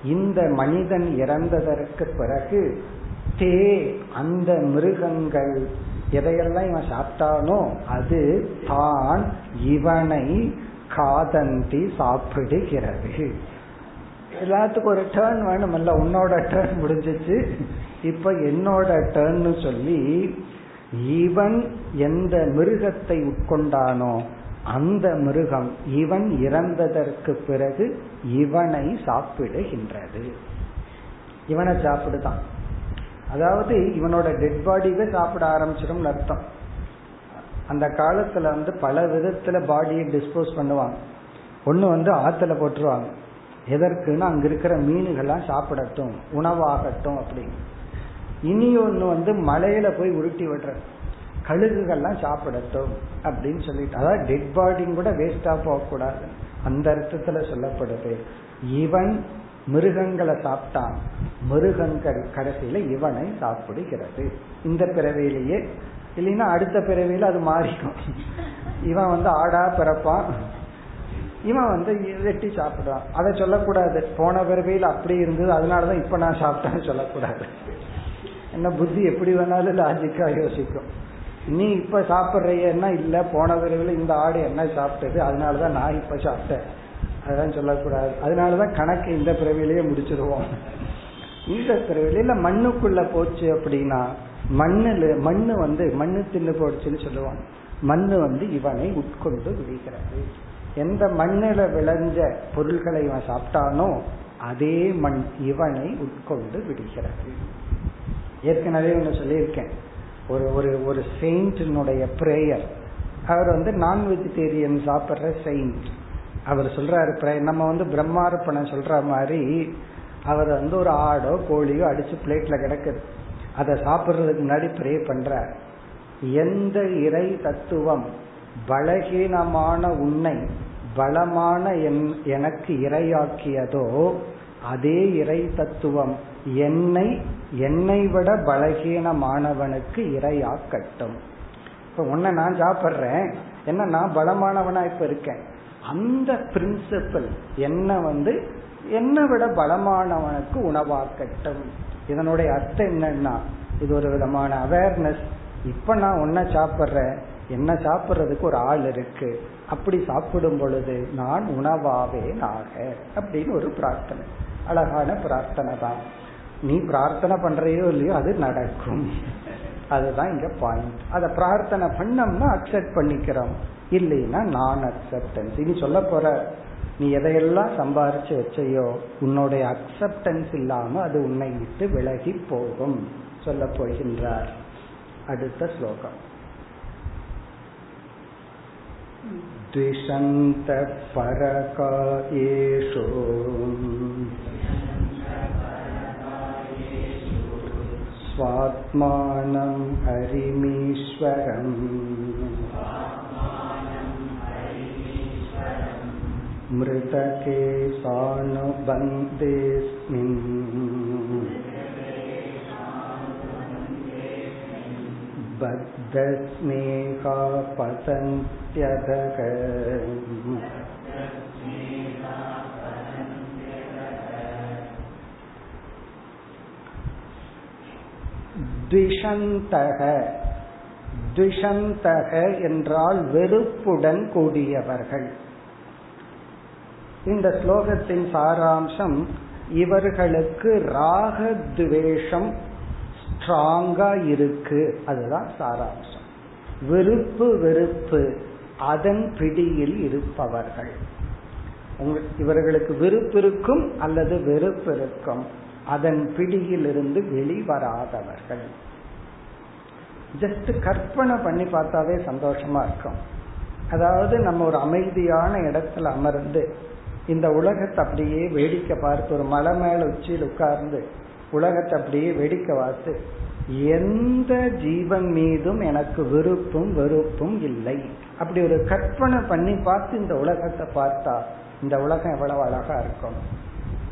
இந்த மனிதன் இறந்ததற்கு பிறகு தே அந்த மிருகங்கள் எதையெல்லாம் இவன் சாப்பிட்டானோ அது தான் இவனை காதந்தி சாப்பிடுகிறது. எல்லாத்துக்கும் ஒரு டேர்ன் வேணுமல்ல உன்னோட டேர்ன் முடிஞ்சிச்சு. இப்ப என்னோட டேர்ன் சொல்லி இவன் எந்த மிருகத்தை உட்கொண்டானோ அந்த மிருகம் இவன் இறந்ததற்கு பிறகு இவனை சாப்பிடுகின்றது. இவனை சாப்பிடுதான். அதாவது இவனோட டெட் பாடியவே சாப்பிட ஆரம்பிச்சிடும் அர்த்தம். அந்த காலத்துல வந்து பல விதத்துல பாடியை டிஸ்போஸ் பண்ணுவாங்க. ஒன்னு வந்து ஆத்துல போட்டுருவாங்க. எதற்குன்னா அங்க இருக்கிற மீன்கள்லாம் சாப்பிடட்டும் உணவாகட்டும் அப்படின்னு இனி ஒன்று வந்து மலையில போய் உருட்டி விடுற கழுகுகள்லாம் சாப்பிடட்டும் அப்படின்னு சொல்லிட்டு அதாவது டெட் பாடியும் கூட வேஸ்டா போகக்கூடாது. அந்த அர்த்தத்துல சொல்லப்படுது. இவன் மிருகங்களை சாப்பிட்டான். மிருகங்கள் கடைசியில இவனை சாப்பிடுகிறது. இந்த பிறவியிலேயே இல்லைன்னா அடுத்த பிறவியில அது மாறிக்கும். இவன் வந்து ஆடா பிறப்பான். இவன் வந்து வெட்டி சாப்பிடுறான். அதை சொல்லக்கூடாது. போன பிறவையில் அப்படி இருந்தது. அதனாலதான் இப்ப நான் சாப்பிட்டேன்னு சொல்லக்கூடாது. என்ன புத்தி எப்படி வேணாலும் லாஜிக்கா யோசிக்கும். நீ இப்ப சாப்பிட்றியன்னா இல்ல போன பிறவையில் இந்த ஆடு என்ன சாப்பிட்டது? அதனாலதான் நான் இப்ப சாப்பிட்டேன். அதெல்லாம் சொல்லக்கூடாது. அதனாலதான் கணக்கு இந்த பிறவிலேயே முடிச்சிருவோம். இந்த பிறவில மண்ணுக்குள்ள போச்சு அப்படின்னா மண்ணுல மண்ணு வந்து மண்ணு தின்னு போச்சுன்னு சொல்லுவாங்க. மண்ணு வந்து இவனை உட்கொண்டு விடுகிறது. எந்த மண்ணில விளைஞ்ச பொருள்களை இவன் சாப்பிட்டானோ அதே மண் இவனை உட்கொண்டு விடுகிறது. ஏற்கனவே ஒன்று சொல்லியிருக்கேன். ஒரு ஒரு ஒரு செயின்டினுடைய பிரேயர் அவர் வந்து நான் வெஜிடேரியன் சாப்பிட்ற செயின்ட் அவர் சொல்றாரு நம்ம வந்து பிரம்மார்ப்பணம் சொல்ற மாதிரி அவர் வந்து ஒரு ஆடோ கோழியோ அடிச்சு பிளேட்ல கிடக்குது. அதை சாப்பிட்றதுக்கு முன்னாடி ப்ரே பண்ற எந்த இறை தத்துவம் பலகீனமான உன்னை பலமான எனக்கு இரையாக்கியதோ அதே இறை தத்துவம். என்னை என்னை விட பலகீனமானவனுக்கு இரையாக்கட்டும். இப்ப உன்னை நான் சாப்பிட்றேன். என்ன நான் பலமானவனா இப்ப இருக்கேன். அந்த பிரின்சிபல் என்ன வந்து என்னை விட பலமானவனுக்கு உணவாக்கட்டும். இதனுடைய அர்த்தம் என்னன்னா இது ஒரு விதமான அவேர்னஸ் இப்ப நான் உன்னை சாப்பிட்றேன். என்ன சாப்பிட்றதுக்கு ஒரு ஆள் இருக்கு. அப்படி சாப்பிடும் பொழுது நான் உணவாவே ஆக அப்படின்னு ஒரு பிரார்த்தனை. அழகான பிரார்த்தனை தான். நீ பிரார்த்தனை பண்றையோ இல்லையோ அது நடக்கும். அதுதான் இங்க பாயிண்ட் அதை பிரார்த்தனை பண்ணோம்னா அக்செப்ட் பண்ணிக்கிறோம். இல்லைன்னா நான் அக்செப்டன்ஸ் இனி சொல்ல போற நீ எதையெல்லாம் சம்பாரிச்சு வச்சையோ உன்னுடைய அக்செப்டன்ஸ் இல்லாம அது உன்னை விட்டு விலகி போகும். சொல்ல போகின்றார். அடுத்த ஸ்லோகம். द्विषन्तः परकायेषु स्वात्मानं हरिमीश्वरम् मृतके सानुबन्धेऽस्मिन् रश्मेका पतन्त्यधः துஷந்தக துஷந்தக என்றால் வெறுப்புடன் கூடியவர்கள். இந்த ஸ்லோகத்தின் சாராம்சம் இவர்களுக்கு ராகத்வேஷம் ஸ்ட்ராங்கா இருக்கு. அதுதான் சாராம்சம். வெறுப்பு வெறுப்பு அதன் பிடியில் இருப்பவர்கள். இவர்களுக்கு விருப்பு இருக்கும் அல்லது வெறுப்பு இருக்கும். அதன் பிடியில் இருந்து வெளிவராதவர்கள். ஜஸ்ட் கற்பனை பண்ணி பார்த்தாவே சந்தோஷமா இருக்கும். அதாவது நம்ம ஒரு அமைதியான இடத்துல அமர்ந்து இந்த உலகத்தை அப்படியே வேடிக்கை பார்த்து ஒரு மலை மேல உச்சியில் உட்கார்ந்து உலகத்தை அப்படியே வெடிக்க பார்த்து எந்த ஜீவன் மீதும் எனக்கு விருப்பும் வெறுப்பும் இல்லை. அப்படி ஒரு கற்பனை பண்ணி பார்த்து இந்த உலகத்தை பார்த்தா இந்த உலகம் எவ்வளவு அழகா இருக்கும்.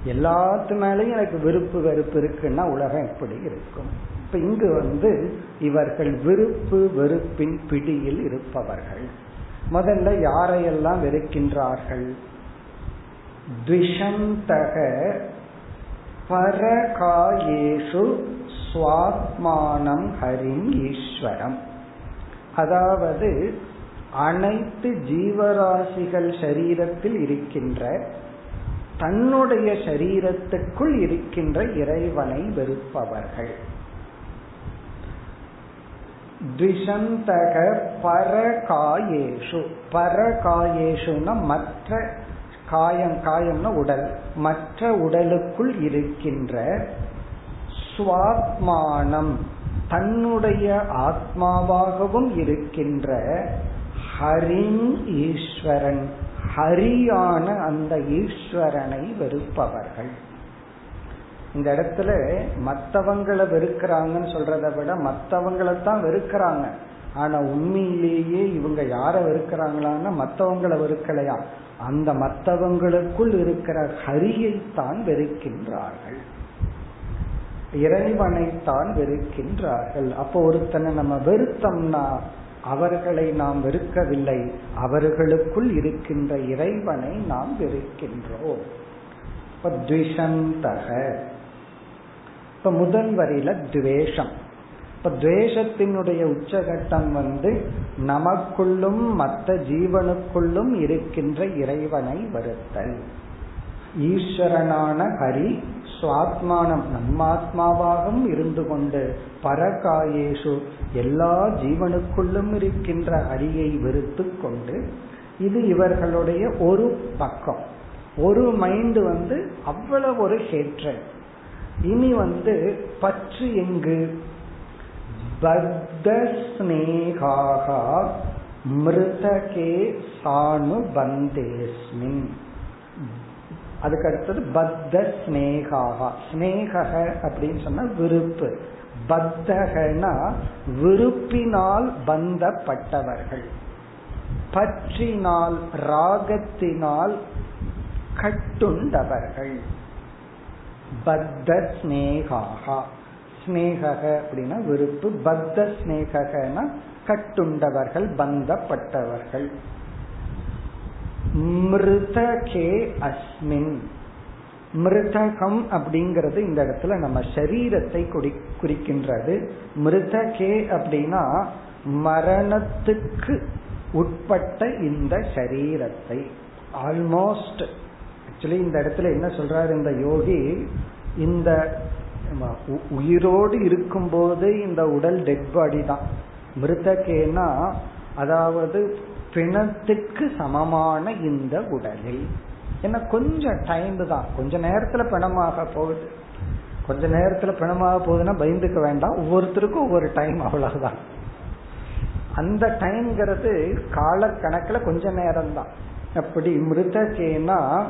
எல்லாத்து மேலேயும் எனக்கு விருப்பு வெறுப்பு இருக்குன்னா உலகம் எப்படி இருக்கும். இப்ப இங்கு வந்து இவர்கள் விருப்பு வெறுப்பின் பிடியில் இருப்பவர்கள். முதல்ல யாரையெல்லாம் வெறுக்கின்றார்கள்? த்விஷந்தக பரகாயேஷு சுவாத்மானம் ஹரிம் ஈஸ்வரம். அதாவது அனைத்து ஜீவராசிகள் சரீரத்தில் இருக்கின்ற தன்னுடைய சரீரத்துக்குள் இருக்கின்ற இறைவனை வெறுப்பவர்கள். பரகாயேஷு. பரகாயேஷுன மற்ற காயம் காயம்னா உடல். மற்ற உடலுக்குள் இருக்கின்ற சுவாத்மானம் தன்னுடைய ஆத்மாவாகவும் இருக்கின்ற ஹரின் ஈஸ்வரன் ஹரியான அந்த ஈஸ்வரனை வெறுப்பவர்கள். இந்த இடத்துல மற்றவங்களை வெறுக்கிறாங்கன்னு சொல்றதை விட மற்றவங்களை தான் வெறுக்கிறாங்க. ஆனா உண்மையிலேயே இவங்க யார வெறுக்கிறாங்களான்னா மற்றவங்களை வெறுக்கலையா? அந்த மற்றவங்களுக்குள் இருக்கிற ஹரியைத்தான் வெறுக்கின்றார்கள். இறைவனைத்தான் வெறுக்கின்றார்கள். அப்போ ஒருத்தனை நம்ம வெறுத்தோம்னா அவர்களை நாம் வெறுக்கவில்லை. அவர்களுக்குள் இருக்கின்ற இறைவனை நாம் வெறுக்கின்றோம். இப்ப முதல் வரியில துவேஷம். இப்ப துவேஷத்தினுடைய உச்சகட்டம் வந்து நமக்குள்ளும் மற்ற ஜீவனுக்குள்ளும் இருக்கின்ற இறைவனை வருத்தல். ஈஸ்வரனான ஹரி சுவாத்மானம் நம்மாத்மாவாகவும் இருந்து கொண்டு பரகாயேஷு எல்லா ஜீவனுக்குள்ளும் இருக்கின்ற ஹரியை வெறுத்து கொண்டு இது இவர்களுடைய ஒரு பக்கம். ஒரு மைண்ட் வந்து அவ்வளவு ஒரு ஹேட்ரட் இனி வந்து பற்று எங்கு? பத்த ஸ்னேகாகா மிருதகே சாணு பந்தேஸ்மின் அதுக்கு அடுத்தது பத்த ஸ்னேகாகா ஸ்னேகக அப்படின்னு சொன்னா விருப்பு। பத்தகனா விருப்பினால் பந்தப்பட்டவர்கள் பற்றினால் ராகத்தினால் கட்டுண்டவர்கள்। பத்த ஸ்னேகாகா ஸ்னேகக அப்படின்னா விருப்பு பத்த ஸ்னேகனா கட்டுண்டவர்கள் பந்தப்பட்டவர்கள். மிருதகே அஸ்மின். மிருதகம் அப்படிங்கிறது இந்த இடத்துல நம்ம சரீரத்தை குறிக்கின்றது. மிருதகே அப்படின்னா மரணத்துக்கு உட்பட்ட இந்த சரீரத்தை. ஆல்மோஸ்ட் ஆக்சுவலி இந்த இடத்துல என்ன சொல்றாரு இந்த யோகி? இந்த உயிரோடு இருக்கும்போது இந்த உடல் டெட் பாடி தான். மிருதகேனா அதாவது பிணத்துக்கு சமமான இந்த உடலில். ஏன்னா கொஞ்சம் டைம் தான். கொஞ்ச நேரத்துல பிணமாக போகுது. கொஞ்ச நேரத்துல பிணமாக போகுதுன்னா பயந்துக்க வேண்டாம். ஒவ்வொருத்தருக்கும் ஒவ்வொரு டைம் அவ்வளவுதான். அந்த டைம்ங்கிறது காலக்கணக்குல கொஞ்ச நேரம் தான் அப்படி மிருதகேனா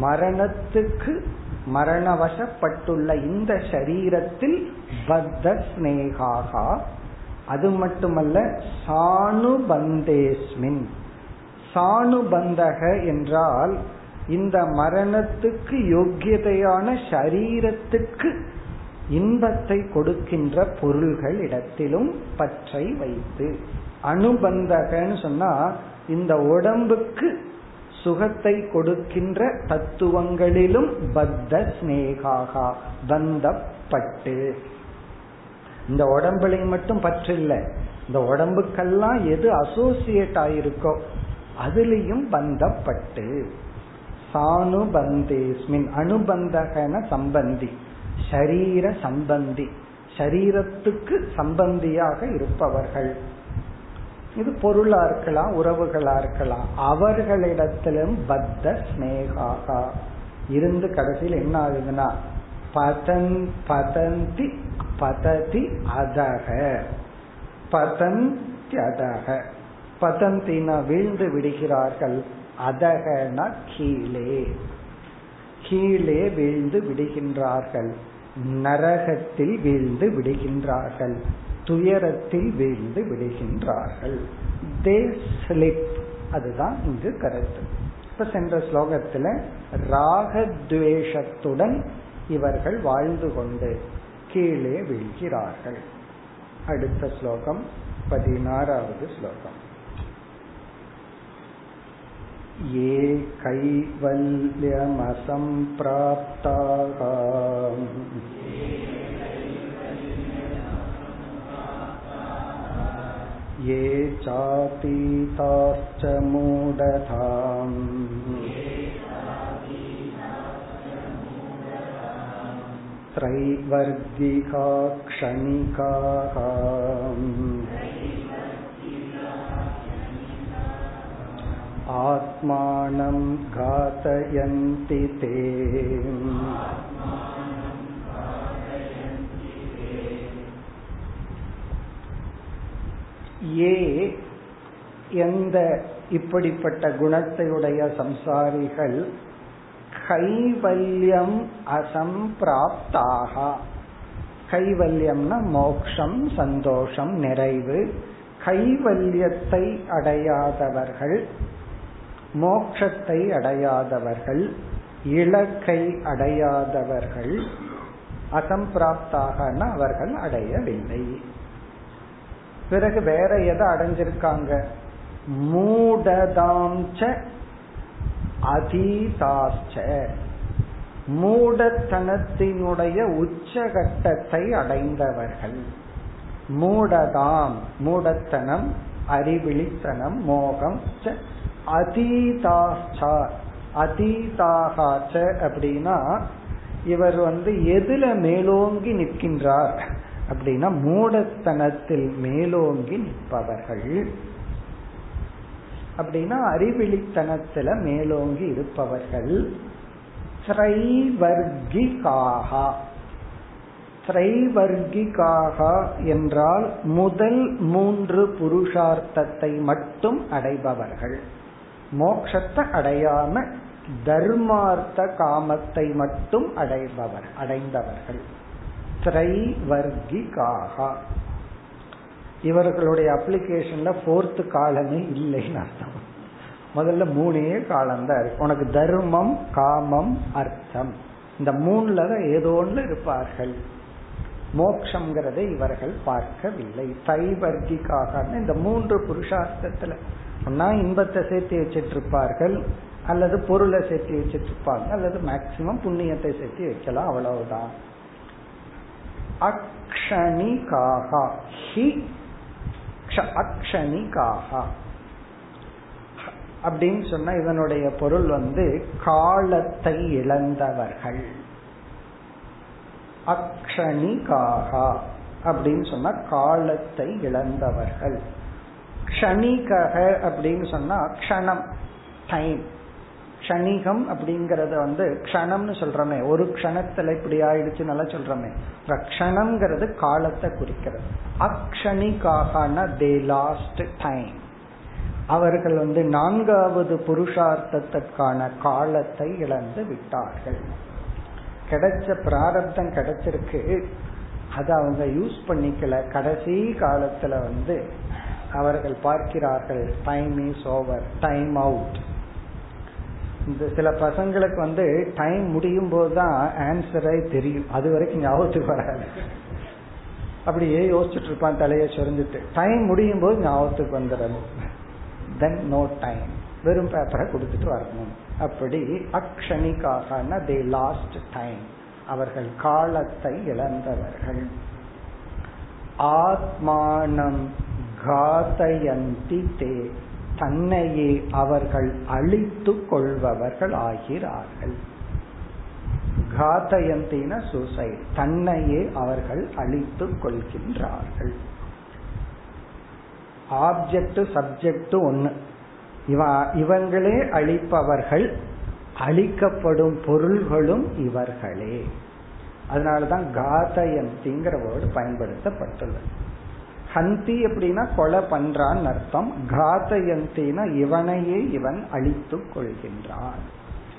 மரணத்துக்கு மரணவசப்பட்டுள்ள இந்த சரீரத்தில் பத்த ஸ்னேகாகா அது மட்டுமல்ல சாணுபந்தேஸ்மின். சாணுபந்தக என்றால் இந்த மரணத்துக்கு யோக்கியதையான சரீரத்துக்கு இன்பத்தை கொடுக்கின்ற பொருள்கள் இடத்திலும் பற்றை வைத்து. அனுபந்தகன்னு சொன்னா இந்த உடம்புக்கு சுகத்தை கொடுக்கின்ற தத்துவங்களிலும் பத்த ஸ்னேகாகா பந்தப்பட்டு. இந்த உடம்புலையும் மட்டும் பற்றில்ல. இந்த உடம்புக்கெல்லாம் எது அசோசியேட் ஆயிருக்கோ அதுலேயும் பந்தப்பட்டு. சானுபந்தேஸ்மின் அனுபந்தகன சம்பந்தி ஷரீர சம்பந்தி ஷரீரத்துக்கு சம்பந்தியாக இருப்பவர்கள். இது பொருளா இருக்கலாம் உறவுகளா இருக்கலாம். அவர்களிடத்திலும் பத்த ஸ்னேகாகா இருந்து கடைசியில் என்ன ஆகுதுன்னா பதன் பதந்தி பததி அதக. பதந்தி அதக. பதந்தினா வீழ்ந்து விடுகிறார்கள் அதகன கீழே. கீழே வீழ்ந்து விடுகின்றார்கள் நரகத்தில் வீழ்ந்து விடுகின்றார்கள். துயரத்தில் வீழ்ந்து விடுகின்றார்கள் தே ஸ்லிப் அதுதான் இங்கு கருத்து இப்ப சென்ற ஸ்லோகத்துல ராகத்வேஷத்துடன் இவர்கள் வாழ்ந்து கொண்டு கீழே வீழ்கிறார்கள் அடுத்த ஸ்லோகம் பதினாறாவது ஸ்லோகம் ये कैवल्यमसम्प्राप्ताः ये चातीताश्च मूढताम् त्रैवर्गिका क्षणिकाः आत्मानं घातयन्ति ते ஏ எந்த இப்படிப்பட்ட குணத்தையுடைய சம்சாரிகள் கைவல்யம் அசம்பிராப்தாக. கைவல்யம்னா மோக்ஷம் சந்தோஷம் நிறைவு. கைவல்யத்தை அடையாதவர்கள் மோக்ஷத்தை அடையாதவர்கள் இலக்கை அடையாதவர்கள் அசம்பிராப்தாக அவர்கள் அடையவில்லை. பிறகு வேற எதை அடைஞ்சிருக்காங்க? மூடதாம்ச அதீதாச்ச மூடத்தனத்தினுடைய உச்சகட்டத்தை அடைந்தவர்கள். மூடதாம் மூடத்தனம் அறிவிழித்தனம் மோகம் அதீதாச்சா அதீதாகாச்ச அப்படின்னா இவர் வந்து எதுல மேலோங்கி நிற்கின்றார். அப்படின்னா மூடத்தனத்தில் மேலோங்கி நிற்பவர்கள். அப்படின்னா அறிவிழித்தனத்துல மேலோங்கி இருப்பவர்கள். திரைவர்கிகாகா. திரைவர்கிகாக என்றால் முதல் மூன்று புருஷார்த்தத்தை மட்டும் அடைபவர்கள். மோக்ஷத்தை அடையாம தர்மார்த்த காமத்தை மட்டும் அடைபவர் அடைந்தவர்கள். திரைவர்கிகாக. இவர்களுடைய அப்ளிகேஷன்ல போர்த்து காலமே இல்லைன்னு அர்த்தம். முதல்ல மூணே காலம் தான் இருக்கு. உனக்கு தர்மம் காமம் அர்த்தம். இந்த மூணுல தான் ஏதோ ஒன்று இருப்பார்கள். மோக்ஷங்கிறதை இவர்கள் பார்க்கவில்லை. தைவர்கிக்காக இந்த மூன்று புருஷார்த்தத்துல ஒன்னா இன்பத்தை சேர்த்து வச்சிட்டு இருப்பார்கள் அல்லது பொருளை சேர்த்து வச்சிட்டு இருப்பாங்க அல்லது மேக்சிமம் புண்ணியத்தை சேர்த்து வைக்கலாம் அவ்வளவுதான். அக்ஷணிகாகா. ஹி அக்ஷணிகாகா. அப்படின்னு சொன்னா இதனுடைய பொருள் வந்து காலத்தை இழந்தவர்கள். அக்ஷணிகாகா அப்படின்னு சொன்னா காலத்தை இழந்தவர்கள். க்ஷணிகக அப்படின்னு சொன்னா க்ஷணம் டைம் க்ஷணிகம் அப்படிங்கறத வந்து க்ஷணம்னு சொல்றமே. ஒரு க்ஷணத்துல இப்படி ஆயிடுச்சு நல்லா சொல்றமே. க்ஷணம்ங்கிறது காலத்தை குறிக்கிறது. அக்ஷணிகாகனா தே லாஸ்ட் டைம் அவர்கள் வந்து நான்காவது புருஷார்த்தத்திற்கான காலத்தை இழந்து விட்டார்கள். கிடைச்ச பிராரப்தம் கிடைச்சிருக்கு. அதை அவங்க யூஸ் பண்ணிக்கல. கடைசி காலத்துல வந்து அவர்கள் பார்க்கிறார்கள் time is over time out இந்த சில பசங்களுக்கு வந்து டைம் முடியும் போது தான் ஆன்சரே தெரியும். அது வரைக்கும் ஞாபகத்துக்கு வராது. அப்படியே யோசிச்சுட்டு இருப்பான் தலையை சொரிஞ்சிட்டு. டைம் முடியும் போது ஞாபகத்துக்கு வந்துடணும். தென் நோ டைம் வெறும் பேப்பரை கொடுத்துட்டு வரணும். அப்படி அக்ஷணிக்காக தே லாஸ்ட் டைம் அவர்கள் காலத்தை இழந்தவர்கள். ஆத்மானம் காதயந்தி தே. தன்னையே அவர்கள் அழித்து கொள்பவர்கள் ஆகிறார்கள் காதயந்தின சூசைட். தன்னையே அவர்கள் அழித்து கொள்கின்றார்கள். ஆப்ஜெக்ட் சப்ஜெக்ட் ஒன்னு இவங்களே அழிப்பவர்கள் அழிக்கப்படும் பொருள்களும் இவர்களே. அதனாலதான் காதயந்திங்கிற வேர்டு பயன்படுத்தப்பட்டுள்ளது. ஹந்தி அப்படின்னா கொலை பண்றான் அர்த்தம். காதயந்தினா இவனையே இவன் அழித்து கொள்கின்றான்.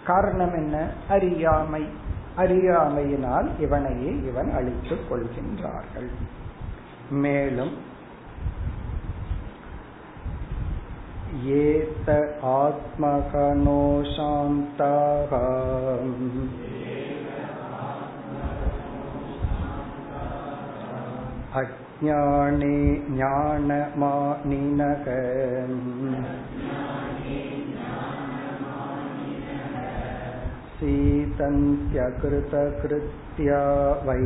காரணம் என்ன? அறியாமை. அறியாமையினால் இவனையே இவன் அழித்துக் கொள்கின்றார்கள். மேலும் ஏத ஆத்மகனோ சாந்தாக अज्ञाने ज्ञानमानिनः सीतन्त्यकृतकृत्या वै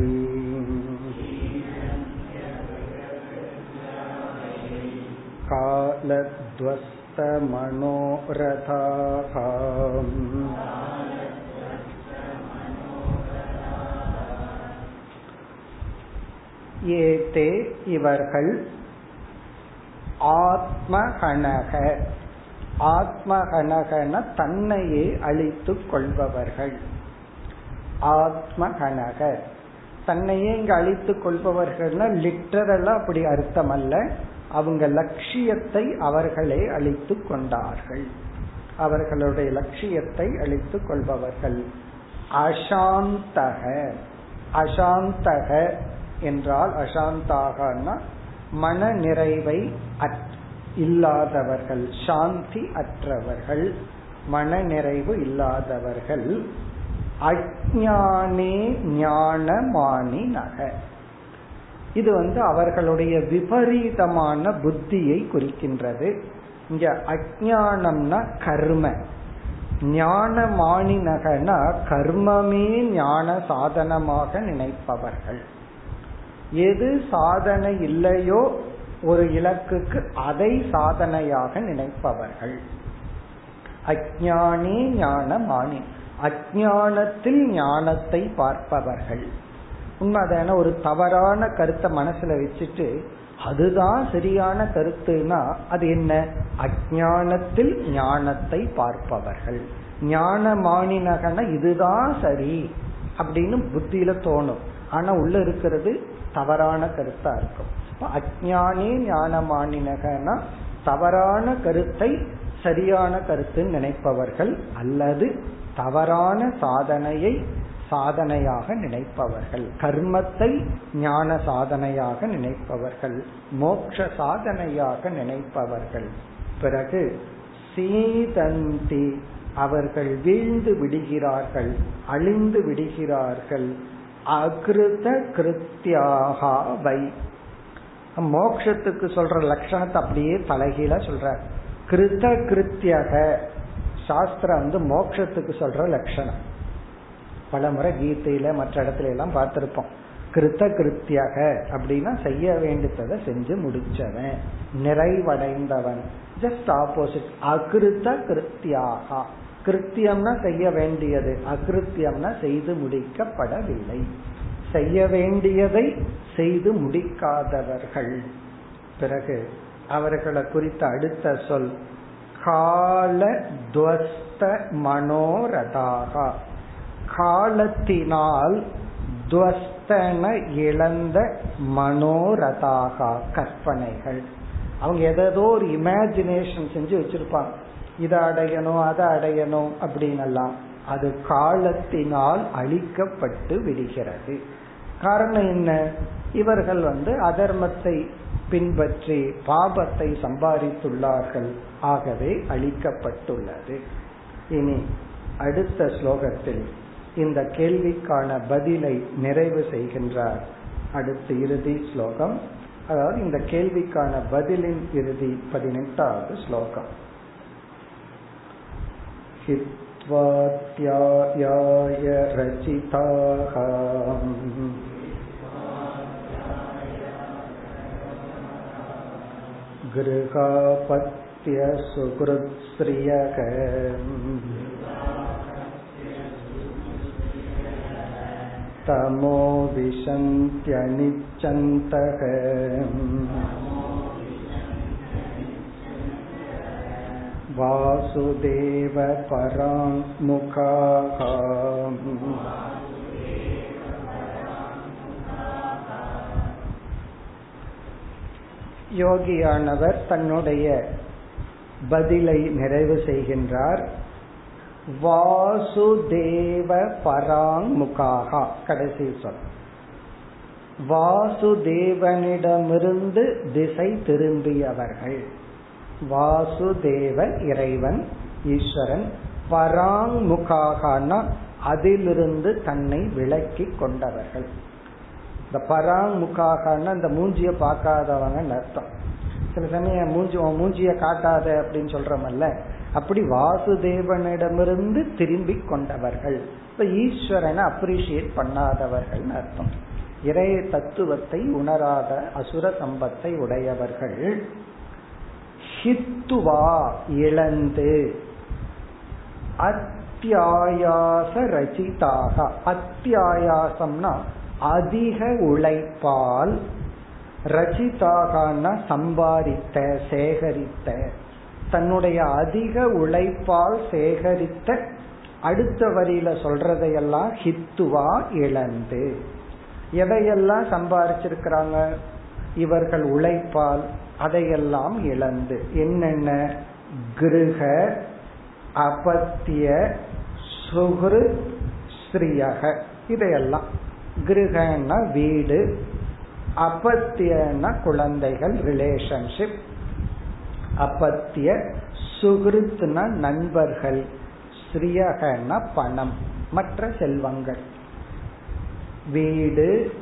कालध्वस्तमनोरथाः ஏதே இவர்கள் ஆத்மகனக. ஆத்மகனகன தன்னையே அழித்துக் கொள்பவர்கள். ஆத்மகனக. தன்னையே இங்க அழித்துக் கொள்பவர்கள்னா லிட்டரலா அப்படி அர்த்தம் அல்ல அவங்க லட்சியத்தை அவர்களே அழித்துக் கொண்டார்கள். அவர்களுடைய லட்சியத்தை அழித்துக் கொள்பவர்கள். அசாந்தக. அசாந்தக என்றால் அசாந்தாகனா மன நிறைவை இல்லாதவர்கள் சாந்தி அற்றவர்கள் மன நிறைவு இல்லாதவர்கள் அஜானே ஞானமானி நக. இது வந்து அவர்களுடைய விபரீதமான புத்தியை குறிக்கின்றது. இங்க அஜானம்னா கர்ம. ஞானமானி நகனா கர்மமே ஞான சாதனமாக நினைப்பவர்கள். எது சாதனை இல்லையோ ஒரு இலக்குக்கு அதை சாதனையாக நினைப்பவர்கள். அஜானி ஞானமானி. அஜானத்தில் ஞானத்தை பார்ப்பவர்கள். உண்மைதான ஒரு தவறான கருத்தை மனசுல வச்சுட்டு அதுதான் சரியான கருத்துனா அது என்ன? அஜானத்தில் ஞானத்தை பார்ப்பவர்கள். ஞானமானினகன இதுதான் சரி அப்படின்னு புத்தியில தோணும். ஆனா உள்ள இருக்கிறது தவறான கருத்தா இருக்கும். அஜானே ஞானமானினகனா தவறான கருத்தை சரியான கருத்துன்னு நினைப்பவர்கள் அல்லது தவறான சாதனையை சாதனையாக நினைப்பவர்கள். கர்மத்தை ஞான சாதனையாக நினைப்பவர்கள். மோக்ஷ சாதனையாக நினைப்பவர்கள். பிறகு சீதந்தி அவர்கள் வீழ்ந்து விடுகிறார்கள் அழிந்து விடுகிறார்கள். அகிருத கிருத்தியாகா வை. மோக்ஷத்துக்கு சொல்ற லட்சணத்தை அப்படியே தலைகீழ சொல்ற. கிருத கிருத்தியக சாஸ்திரம் வந்து மோக்ஷத்துக்கு சொல்ற லட்சணம். பல முறை கீதையில மற்ற இடத்துல எல்லாம் பார்த்திருப்போம். கிருத்த கிருத்தியாக அப்படின்னா செய்ய வேண்டியதை செஞ்சு முடிச்சவன். நிறைவடைந்தவன். ஜஸ்ட் ஆப்போசிட் அகிருத்த கிருத்தியாக கிருத்தியம்னா செய்ய வேண்டியது. அகிருத்தியம்னா செய்து முடிக்கப்படவில்லை. செய்ய வேண்டியதை செய்து முடிக்காதவர்கள். பிறகு அவர்களை குறித்த அடுத்த சொல் கால துவஸ்த மனோரதாகா. காலத்தினால் துவஸ்தன இழந்த மனோரதாகா கற்பனைகள். அவங்க எதோ ஒரு இமேஜினேஷன் செஞ்சு வச்சிருப்பாங்க. இதை அடையணும் அதை அடையணும் அப்படின்னு அது காலத்தினால் அழிக்கப்பட்டு விடுகிறது. காரணம் என்ன? இவர்கள் வந்து அதர்மத்தை பின்பற்றி பாபத்தை சம்பாதித்துள்ளார்கள். ஆகவே அழிக்கப்பட்டுள்ளது. இனி அடுத்த ஸ்லோகத்தில் இந்த கேள்விக்கான பதிலை நிறைவு செய்கின்றார். அடுத்த இறுதி ஸ்லோகம். அதாவது இந்த கேள்விக்கான பதிலின் இறுதி பதினெட்டாவது ஸ்லோகம். हित्वात्याय रचिताः गृहापत्यसुकृत्स्रियः तमो विशन्त्यनिच्छन्तः वासुदेव पराङ्मुखाः யோகியானவர் தன்னுடைய பதிலை நிறைவு செய்கின்றார் வாசுதேவ பராங்முகாகா கடைசி சொல் வாசுதேவனிடமிருந்து திசை திரும்பியவர்கள் வாசுதேவ இறைவன் ஈஸ்வரன் பராங்முகாகனா அதிலிருந்து தன்னை விளக்கி கொண்டவர்கள். இந்த பராங்முகாகனா இந்த மூஞ்சிய பார்க்காதவங்க அர்த்தம்? சில சமயம் மூஞ்சி மூஞ்சிய காட்டாத அப்படின்னு சொல்றமல்ல அப்படி வாசுதேவனிடமிருந்து திரும்பி கொண்டவர்கள். இப்ப ஈஸ்வரனை அப்ரிசியேட் பண்ணாதவர்கள் அர்த்தம். இறை தத்துவத்தை உணராத அசுர சம்பத்தை உடையவர்கள். ஹித்துவா இழந்து. அத்தியாயாச ரச்சிதாக. அத்தியாயாசம்னா அதிக உழைப்பால் ரச்சிதாகனா சம்பாதித்த சேகரித்த. தன்னுடைய அதிக உழைப்பால் சேகரித்த அடுத்த வரியில சொல்றதையெல்லாம் ஹித்துவா இழந்து. எதையெல்லாம் சம்பாரிச்சிருக்கிறாங்க? இவர்கள் உழைப்பால் அதையெல்லாம் இழந்து. என்னென்ன? கிருக அபத்திய சுகிரு ஸ்ரீயக. இதையெல்லாம். கிருகன்னா வீடு அபத்தியன குழந்தைகள் ரிலேஷன்ஷிப் அபத்திய சுகிருத்னா நண்பர்கள் ஸ்ரீயகன பணம் மற்ற செல்வங்கள். வீடு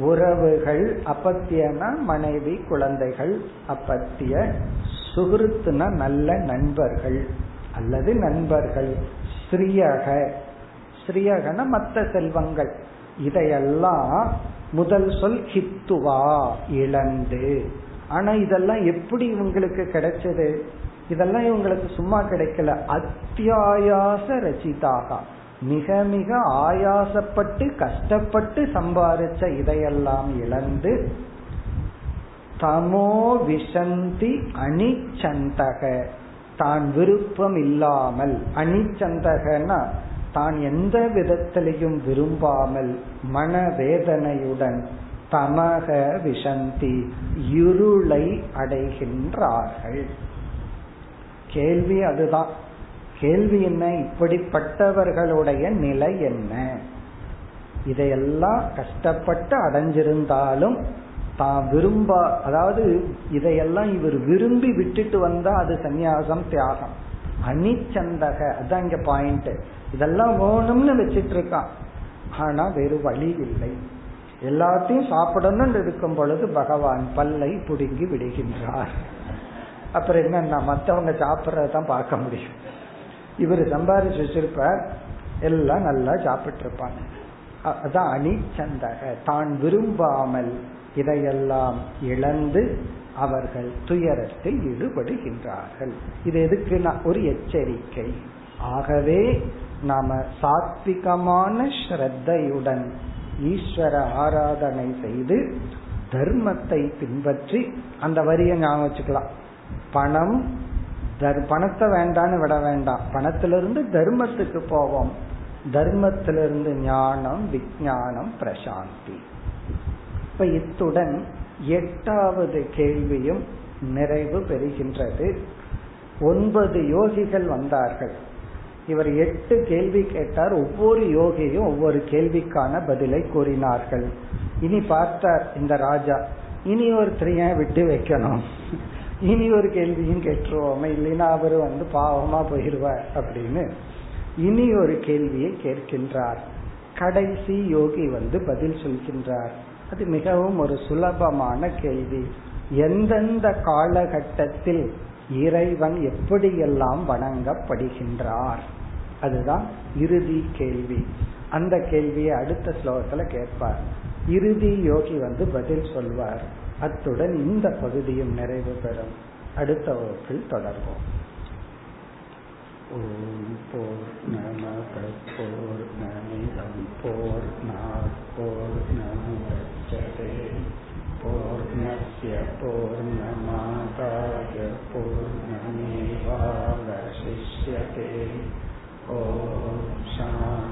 உறவுகள் அப்பத்தியனா மனைவி குழந்தைகள் அப்பத்திய சுகிருத்துனா நல்ல நண்பர்கள் அல்லது நண்பர்கள். ஸ்ரீயக ஸ்ரீயகன மற்ற செல்வங்கள். இதையெல்லாம் முதல் சொல் ஹித்துவா இழந்து. ஆனா இதெல்லாம் எப்படி இவங்களுக்கு கிடைச்சது? இதெல்லாம் இவங்களுக்கு சும்மா கிடைக்கல. அத்தியாயாச ரச்சிதாக. மிக மிக ஆயாசப்பட்டு கஷ்டப்பட்டு சம்பாதிச்ச இதையெல்லாம் இழந்து தமோ விசந்தி அணிச்சந்தக. தான் விருப்பம் இல்லாமல் அணிச்சந்தகனா தான் எந்த விதத்திலையும் விரும்பாமல் மனவேதனையுடன் தமக விஷந்தி இருளை அடைகின்றார்கள். கேள்வி அதுதான். கேள்வி என்ன? இப்படிப்பட்டவர்களுடைய நிலை என்ன? இதையெல்லாம் கஷ்டப்பட்டு அடைஞ்சிருந்தாலும் தான் விரும்பா அதாவது இதையெல்லாம் இவர் விரும்பி விட்டுட்டு வந்தா அது சந்நியாசம் தியாகம். அணிச்சந்தக அதான் இங்க பாயிண்ட் இதெல்லாம் வேணும்னு வச்சிட்டு இருக்கான். ஆனா வேறு வழி இல்லை. எல்லாத்தையும் சாப்பிடணும்னு இருக்கும் பொழுது பகவான் பல்லை புடுங்கி விடுகின்றார். அப்புறம் என்னன்னா மற்றவங்க சாப்பிட்றதான் பார்க்க முடியும். இவர் சம்பாதிச்சு வச்சிருப்பார் எல்லாம் நல்லா சாப்பிட்டு இருப்பாங்க அதான் அணிச்சந்தக தான் விரும்பாமல் இதையெல்லாம் இழந்து அவர்கள் துயரத்தில் ஈடுபடுகின்றார்கள். இது எதுக்கு ஒரு எச்சரிக்கை. ஆகவே நாம சாத்விகமான ஸ்ரத்தையுடன் ஈஸ்வர ஆராதனை செய்து தர்மத்தை பின்பற்றி அந்த வரியை ஞாபகம் வச்சுக்கலாம். பணம் பணத்தை வேண்டான்னு விட வேண்டாம். பணத்திலிருந்து தர்மத்துக்கு போவோம். தர்மத்திலிருந்து ஞானம் விஜயானம் பிரசாந்தி. இப்ப இத்துடன் எட்டாவது கேள்வியும் நிறைவு பெறுகின்றது. ஒன்பது யோகிகள் வந்தார்கள். இவர் எட்டு கேள்வி கேட்டார். ஒவ்வொரு யோகியும் ஒவ்வொரு கேள்விக்கான பதிலை கூறினார்கள். இனி பார்த்தார் இந்த ராஜா. இனி ஒருத்தரைய விட்டு வைக்கணும். இனி ஒரு கேள்வியும் கேட்டுருவோமே. இல்லைன்னா அவர் வந்து பாவமா போயிடுவார் அப்படின்னு. இனி ஒரு கேள்வியை கேட்கின்றார். கடைசி யோகி வந்து பதில் சொல்கின்றார். அது மிகவும் ஒரு சுலபமான கேள்வி. எந்தெந்த காலகட்டத்தில் இறைவன் எப்படியெல்லாம் வணங்கப்படுகின்றார்? அதுதான் இறுதி கேள்வி. அந்த கேள்வியை அடுத்த ஸ்லோகத்துல கேட்பார். இறுதி யோகி வந்து பதில் சொல்வார். அத்துடன் இந்த பகுதியும் நிறைவு பெறும். அடுத்த வகுப்பில் தொடர்வோம். ஓம் போர் நமத போர் நமிதம் போர் போர் நமதே பூர்ணய பூர்ணமாதாய பூர்ணமேவாவசிஷ்யதே ஓம் சாந்தி